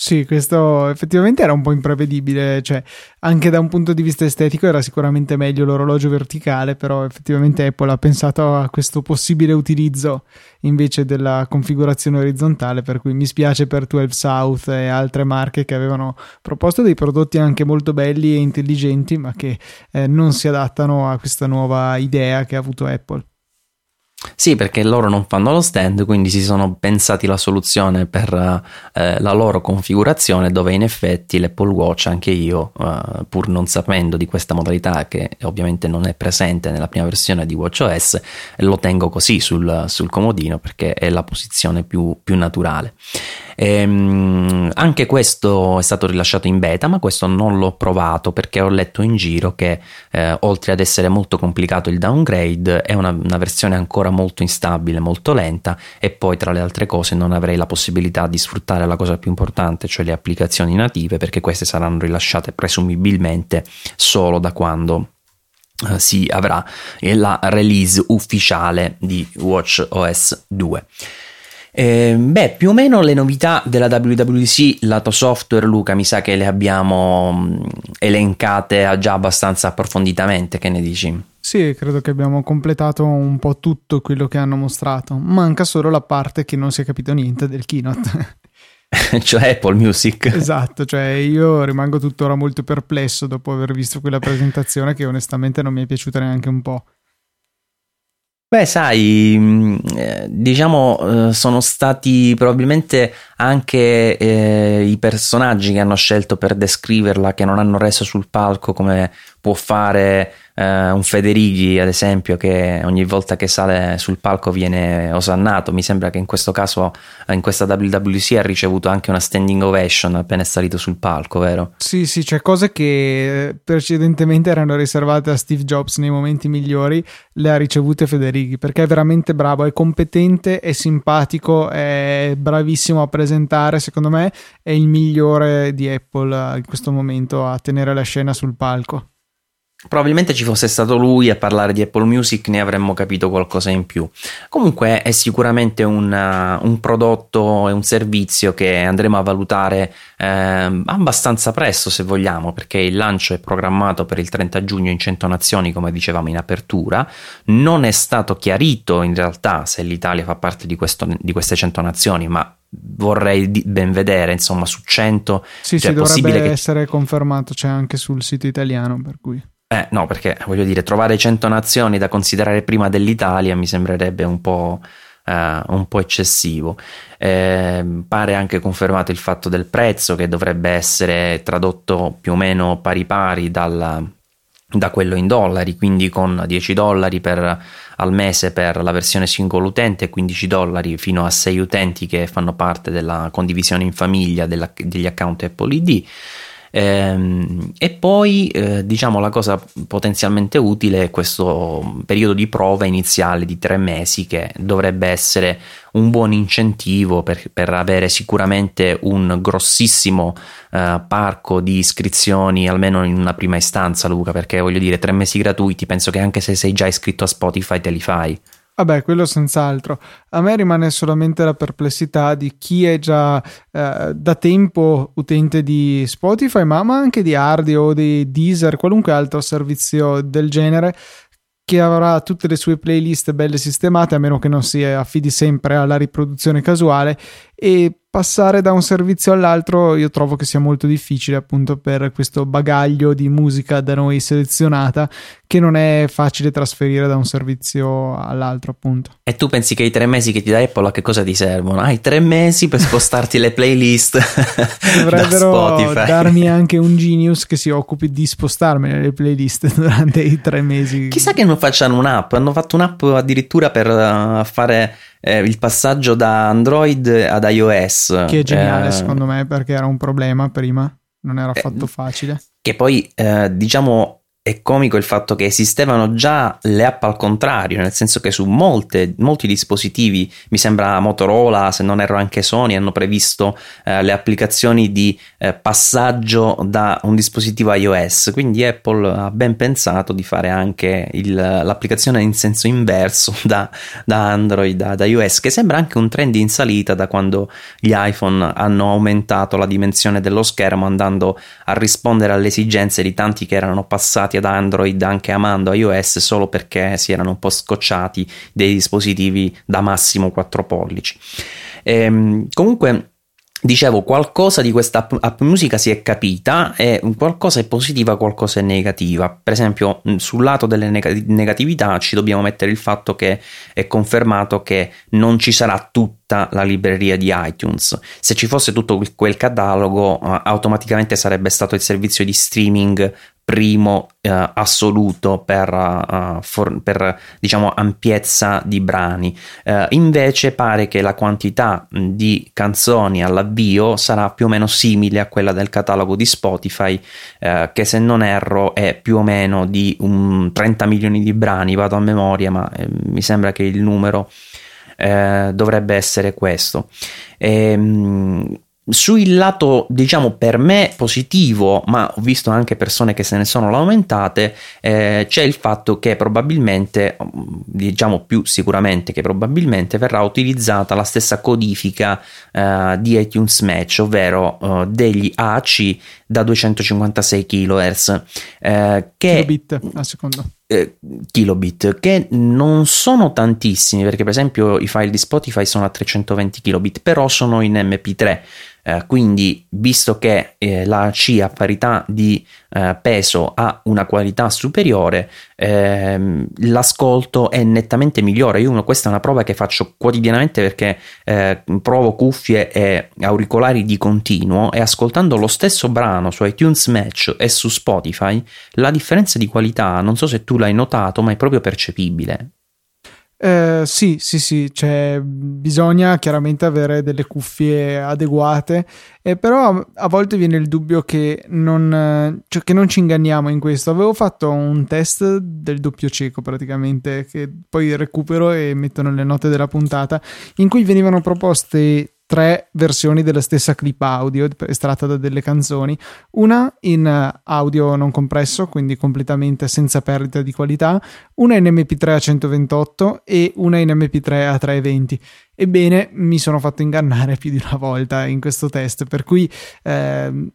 Sì, questo effettivamente era un po' imprevedibile, cioè anche da un punto di vista estetico era sicuramente meglio l'orologio verticale, però effettivamente Apple ha pensato a questo possibile utilizzo invece della configurazione orizzontale, per cui mi spiace per 12 South e altre marche che avevano proposto dei prodotti anche molto belli e intelligenti, ma che eh, non si adattano a questa nuova idea che ha avuto Apple. Sì, perché loro non fanno lo stand, quindi si sono pensati la soluzione per eh, la loro configurazione, dove in effetti l'Apple Watch, anche io, eh, pur non sapendo di questa modalità che ovviamente non è presente nella prima versione di WatchOS, lo tengo così sul, sul comodino perché è la posizione più, più naturale. Ehm, anche questo è stato rilasciato in beta, ma questo non l'ho provato perché ho letto in giro che eh, oltre ad essere molto complicato il downgrade è una, una versione ancora molto instabile, molto lenta e poi tra le altre cose non avrei la possibilità di sfruttare la cosa più importante, cioè le applicazioni native, perché queste saranno rilasciate presumibilmente solo da quando Uh, si avrà la release ufficiale di WatchOS 2. Eh, beh, più o meno le novità della WWDC lato software, Luca, mi sa che le abbiamo mm, elencate già abbastanza approfonditamente, che ne dici? Sì, credo che abbiamo completato un po' tutto quello che hanno mostrato. Manca solo la parte che non si è capito niente del keynote. cioè Apple Music. Esatto, cioè io rimango tuttora molto perplesso dopo aver visto quella presentazione che onestamente non mi è piaciuta neanche un po'. Beh, sai, mm, eh, diciamo, eh, sono stati probabilmente anche eh, i personaggi che hanno scelto per descriverla, che non hanno reso sul palco come può fare eh, un Federighi ad esempio che ogni volta che sale sul palco viene osannato mi sembra che in questo caso eh, in questa WWC ha ricevuto anche una standing ovation appena è salito sul palco vero? Sì sì c'è cose che eh, precedentemente erano riservate a Steve Jobs nei momenti migliori le ha ricevute Federighi perché è veramente bravo è competente è simpatico è bravissimo a presentare secondo me è il migliore di Apple eh, in questo momento a tenere la scena sul palco Probabilmente ci fosse stato lui a parlare di Apple Music ne avremmo capito qualcosa in più. Comunque è sicuramente un, uh, un prodotto e un servizio che andremo a valutare eh, abbastanza presto se vogliamo perché il lancio è programmato per il 30 giugno in 100 nazioni come dicevamo in apertura. Non è stato chiarito in realtà se l'Italia fa parte di, questo, di queste 100 nazioni ma vorrei ben vedere insomma su 100 sì, cioè sì, dovrebbe che... essere confermato c'è anche sul sito italiano per cui eh, no, perché voglio dire, trovare 100 nazioni da considerare prima dell'Italia mi sembrerebbe un po', uh, un po eccessivo. Eh, pare anche confermato il fatto del prezzo che dovrebbe essere tradotto più o meno pari pari dalla, da quello in dollari, quindi con 10 dollari per, al mese per la versione singolo utente e 15 dollari fino a 6 utenti che fanno parte della condivisione in famiglia della, degli account Apple ID. Ehm, e poi eh, diciamo la cosa potenzialmente utile è questo periodo di prova iniziale di tre mesi che dovrebbe essere un buon incentivo per, per avere sicuramente un grossissimo eh, parco di iscrizioni almeno in una prima istanza Luca perché voglio dire tre mesi gratuiti penso che anche se sei già iscritto a Spotify te li fai Vabbè, quello senz'altro. A me rimane solamente la perplessità di chi è già eh, da tempo utente di Spotify, ma, ma anche di Hardy o di Deezer, qualunque altro servizio del genere, che avrà tutte le sue playlist belle sistemate, a meno che non si affidi sempre alla riproduzione casuale e passare da un servizio all'altro io trovo che sia molto difficile appunto per questo bagaglio di musica da noi selezionata che non è facile trasferire da un servizio all'altro appunto. E tu pensi che i tre mesi che ti dà Apple a che cosa ti servono? hai tre mesi per spostarti le playlist dovrebbero da darmi anche un genius che si occupi di spostarmi le playlist durante i tre mesi. Chissà che non facciano un'app hanno fatto un'app addirittura per uh, fare eh, il passaggio da Android ad iOS. Che è geniale eh, secondo me perché era un problema prima, non era eh, affatto facile. Che poi eh, diciamo è comico il fatto che esistevano già le app al contrario, nel senso che su molte, molti dispositivi, mi sembra Motorola, se non erro anche Sony, hanno previsto eh, le applicazioni di eh, passaggio da un dispositivo iOS, quindi Apple ha ben pensato di fare anche il, l'applicazione in senso inverso da, da Android ad iOS, che sembra anche un trend in salita da quando gli iPhone hanno aumentato la dimensione dello schermo andando a rispondere alle esigenze di tanti che erano passati passati ad Android anche amando iOS solo perché si erano un po' scocciati dei dispositivi da massimo 4 pollici. Ehm, comunque Dicevo, qualcosa di questa app, app, musica si è capita e qualcosa è positiva, qualcosa è negativa. Per esempio, sul lato delle negatività ci dobbiamo mettere il fatto che è confermato che non ci sarà tutta la libreria di iTunes. Se ci fosse tutto quel catalogo, automaticamente sarebbe stato il servizio di streaming primo eh, assoluto per, uh, for, per, diciamo ampiezza di brani. Uh, invece pare che la quantità di canzoni all'avvio sarà più o meno simile a quella del catalogo di Spotify, uh, che se non erro è più o meno di un 30 milioni di brani, vado a memoria, ma eh, mi sembra che il numero eh, dovrebbe essere questo. E, ehm, sul lato, diciamo, per me positivo, ma ho visto anche persone che se ne sono lamentate, eh, c'è il fatto che probabilmente, diciamo più sicuramente che probabilmente verrà utilizzata la stessa codifica eh, di iTunes Match, ovvero eh, degli AAC da 256 kHz. Eh, che, kilobit a secondo. Eh, kilobit che non sono tantissimi perché per esempio i file di Spotify sono a 320 kilobit però sono in mp3 eh, quindi, visto che eh, la C a parità di eh, peso ha una qualità superiore, ehm, l'ascolto è nettamente migliore. Io questa è una prova che faccio quotidianamente perché eh, provo cuffie e auricolari di continuo e ascoltando lo stesso brano su iTunes Match e su Spotify, la differenza di qualità, non so se tu l'hai notato, ma è proprio percepibile. Eh, sì, sì, sì, cioè, bisogna chiaramente avere delle cuffie adeguate, eh, però a volte viene il dubbio che non, cioè, che non ci inganniamo in questo. Avevo fatto un test del doppio cieco praticamente, che poi recupero e metto nelle note della puntata, in cui venivano proposte tre versioni della stessa clip audio estratta da delle canzoni, una in eh, audio non compresso, quindi completamente senza perdita di qualità, una in MP3 a 128 e una in MP3 a 320. Ebbene, mi sono fatto ingannare più di una volta in questo test, per cui eh,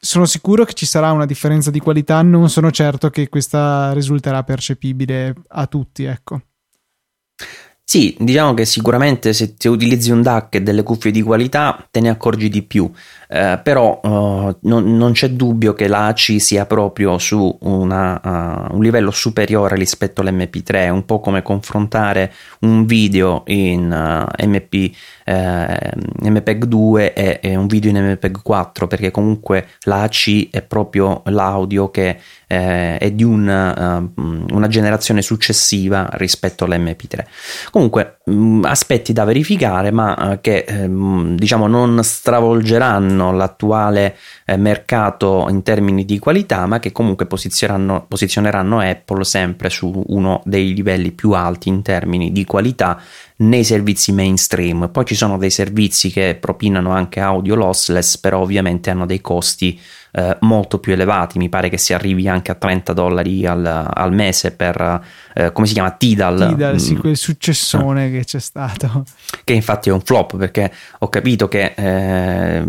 sono sicuro che ci sarà una differenza di qualità, non sono certo che questa risulterà percepibile a tutti, ecco. Sì, diciamo che sicuramente se ti utilizzi un DAC e delle cuffie di qualità te ne accorgi di più, eh, però uh, non, non, c'è dubbio che la AC sia proprio su una, uh, un livello superiore rispetto all'MP3, è un po' come confrontare un video in uh, MP, MPEG 2 e, e, un video in MPEG 4, perché comunque la AC è proprio l'audio che eh, è di un, uh, una generazione successiva rispetto all'MP3. Comunque, mh, mm, aspetti da verificare, ma che um, diciamo non stravolgeranno l'attuale eh, mercato in termini di qualità, ma che comunque posizioneranno, posizioneranno Apple sempre su uno dei livelli più alti in termini di qualità nei servizi mainstream. Poi ci sono dei servizi che propinano anche audio lossless, però ovviamente hanno dei costi eh, molto più elevati, mi pare che si arrivi anche a 30 dollari al, al mese per, eh, come si chiama, Tidal. Tidal, sì, mm. quel successone che c'è stato. Che infatti è un flop perché ho capito che eh,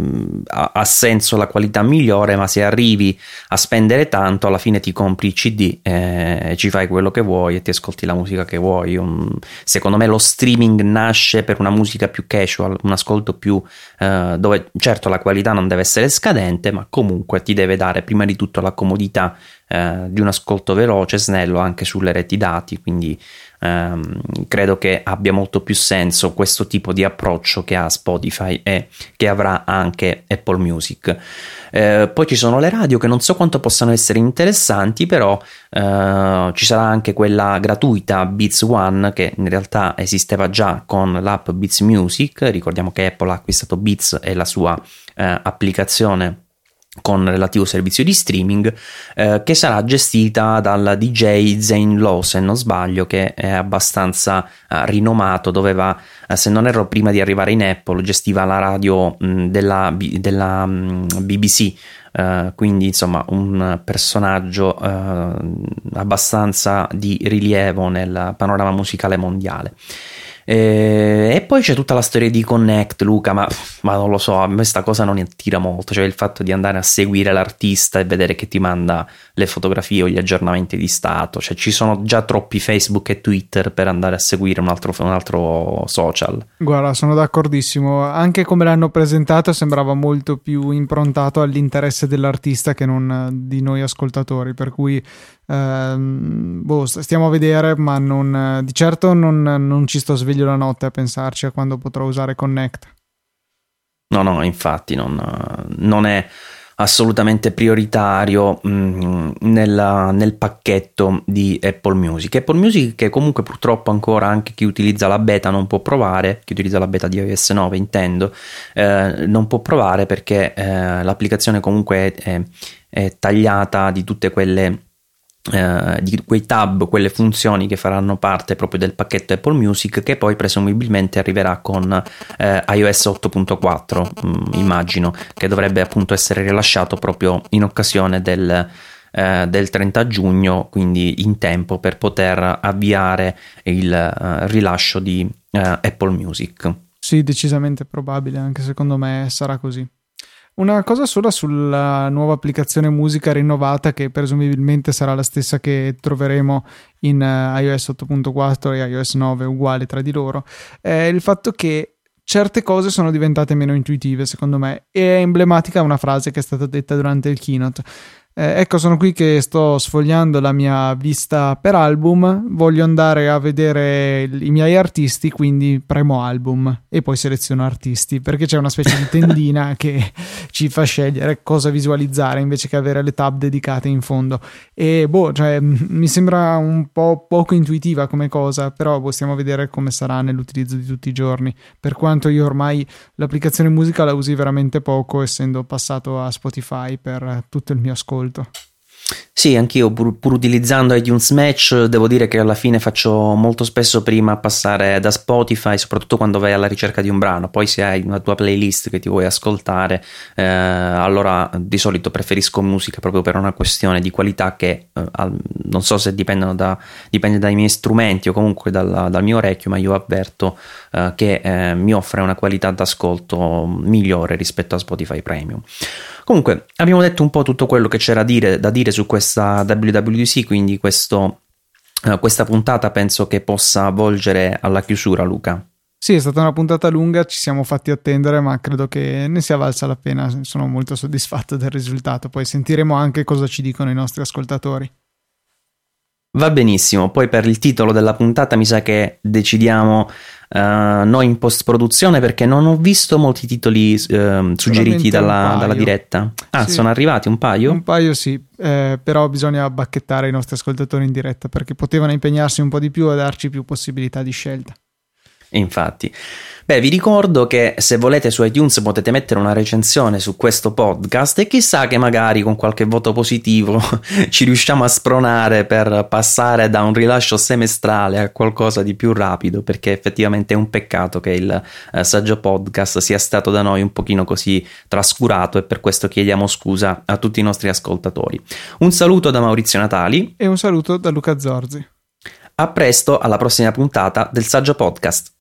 ha, senso la qualità migliore, ma se arrivi a spendere tanto, alla fine ti compri il CD e ci fai quello che vuoi e ti ascolti la musica che vuoi. Un, secondo me lo streaming nasce per una musica più casual, un ascolto più eh, dove certo la qualità non deve essere scadente, ma comunque ti deve dare prima di tutto la comodità eh, di un ascolto veloce, snello anche sulle reti dati, quindi ehm, credo che abbia molto più senso questo tipo di approccio che ha Spotify e che avrà anche Apple Music. Eh, poi ci sono le radio che non so quanto possano essere interessanti, però eh, ci sarà anche quella gratuita Beats One che in realtà esisteva già con l'app Beats Music. Ricordiamo che Apple ha acquistato Beats e la sua eh, applicazione con relativo servizio di streaming eh, che sarà gestita dal DJ Zane Lowe se non sbaglio che è abbastanza eh, rinomato doveva eh, se non erro prima di arrivare in Apple gestiva la radio mh, della, della mh, BBC Uh, quindi insomma un personaggio uh, abbastanza di rilievo nel panorama musicale mondiale. E, e, poi c'è tutta la storia di Connect, Luca, ma, ma, non lo so, a me questa cosa non attira molto, cioè il fatto di andare a seguire l'artista e vedere che ti manda le fotografie o gli aggiornamenti di stato, cioè ci sono già troppi Facebook e Twitter per andare a seguire un altro, un altro social. Guarda, sono d'accordissimo, anche come l'hanno presentato sembrava molto più improntato all'interesse dell'artista che non di noi ascoltatori, per cui Ehm, boh, stiamo a vedere, ma non, di certo non, non ci sto sveglio la notte a pensarci a quando potrò usare Connect. No, no, infatti non, non è assolutamente prioritario mh, mm, nella, nel pacchetto di Apple Music. Apple Music che comunque purtroppo ancora anche chi utilizza la beta non può provare, chi utilizza la beta di iOS 9 intendo, eh, non può provare perché eh, l'applicazione comunque è, è, è tagliata di tutte quelle Uh, di quei tab, quelle funzioni che faranno parte proprio del pacchetto Apple Music che poi presumibilmente arriverà con uh, iOS 8.4 um, immagino che dovrebbe appunto essere rilasciato proprio in occasione del, uh, del 30 giugno quindi in tempo per poter avviare il rilascio di Apple Music. Sì decisamente probabile anche secondo me sarà così una cosa sola sulla nuova applicazione musica rinnovata che presumibilmente sarà la stessa che troveremo in uh, iOS 8.4 e iOS 9 uguali tra di loro, è il fatto che certe cose sono diventate meno intuitive secondo me e è emblematica una frase che è stata detta durante il keynote. Eh, ecco, sono qui che sto sfogliando la mia vista per album. Voglio andare a vedere i miei artisti, quindi premo album e poi seleziono artisti perché c'è una specie di tendina che ci fa scegliere cosa visualizzare invece che avere le tab dedicate in fondo. E boh, cioè, mi sembra un po' poco intuitiva come cosa, però possiamo boh, vedere come sarà nell'utilizzo di tutti i giorni. Per quanto io ormai l'applicazione musica la usi veramente poco, essendo passato a Spotify per tutto il mio ascolto ascolto. Sì, anch'io pur, pur, utilizzando iTunes Match devo dire che alla fine faccio molto spesso prima passare da Spotify, soprattutto quando vai alla ricerca di un brano, poi se hai una tua playlist che ti vuoi ascoltare, eh, allora di solito preferisco musica proprio per una questione di qualità che eh, al, non so se da, dipende dai miei strumenti o comunque dal, dal mio orecchio, ma io avverto eh, che eh, mi offre una qualità d'ascolto migliore rispetto a Spotify Premium. Comunque, abbiamo detto un po' tutto quello che c'era da dire, da dire su questa WWDC, quindi questo, uh, questa puntata penso che possa volgere alla chiusura, Luca. Sì, è stata una puntata lunga, ci siamo fatti attendere, ma credo che ne sia valsa la pena. Sono molto soddisfatto del risultato. Poi sentiremo anche cosa ci dicono i nostri ascoltatori. Va benissimo, poi per il titolo della puntata mi sa che decidiamo uh, noi in post produzione perché non ho visto molti titoli uh, suggeriti dalla, dalla, diretta. Ah, sì. sono arrivati un paio? Un paio sì, eh, però bisogna bacchettare i nostri ascoltatori in diretta perché potevano impegnarsi un po' di più e darci più possibilità di scelta. Infatti. Beh, vi ricordo che se volete su iTunes potete mettere una recensione su questo podcast e chissà che magari con qualche voto positivo ci riusciamo a spronare per passare da un rilascio semestrale a qualcosa di più rapido, perché effettivamente è un peccato che il eh, saggio podcast sia stato da noi un pochino così trascurato e per questo chiediamo scusa a tutti i nostri ascoltatori. Un saluto da Maurizio Natali e un saluto da Luca Zorzi. A presto alla prossima puntata del saggio podcast.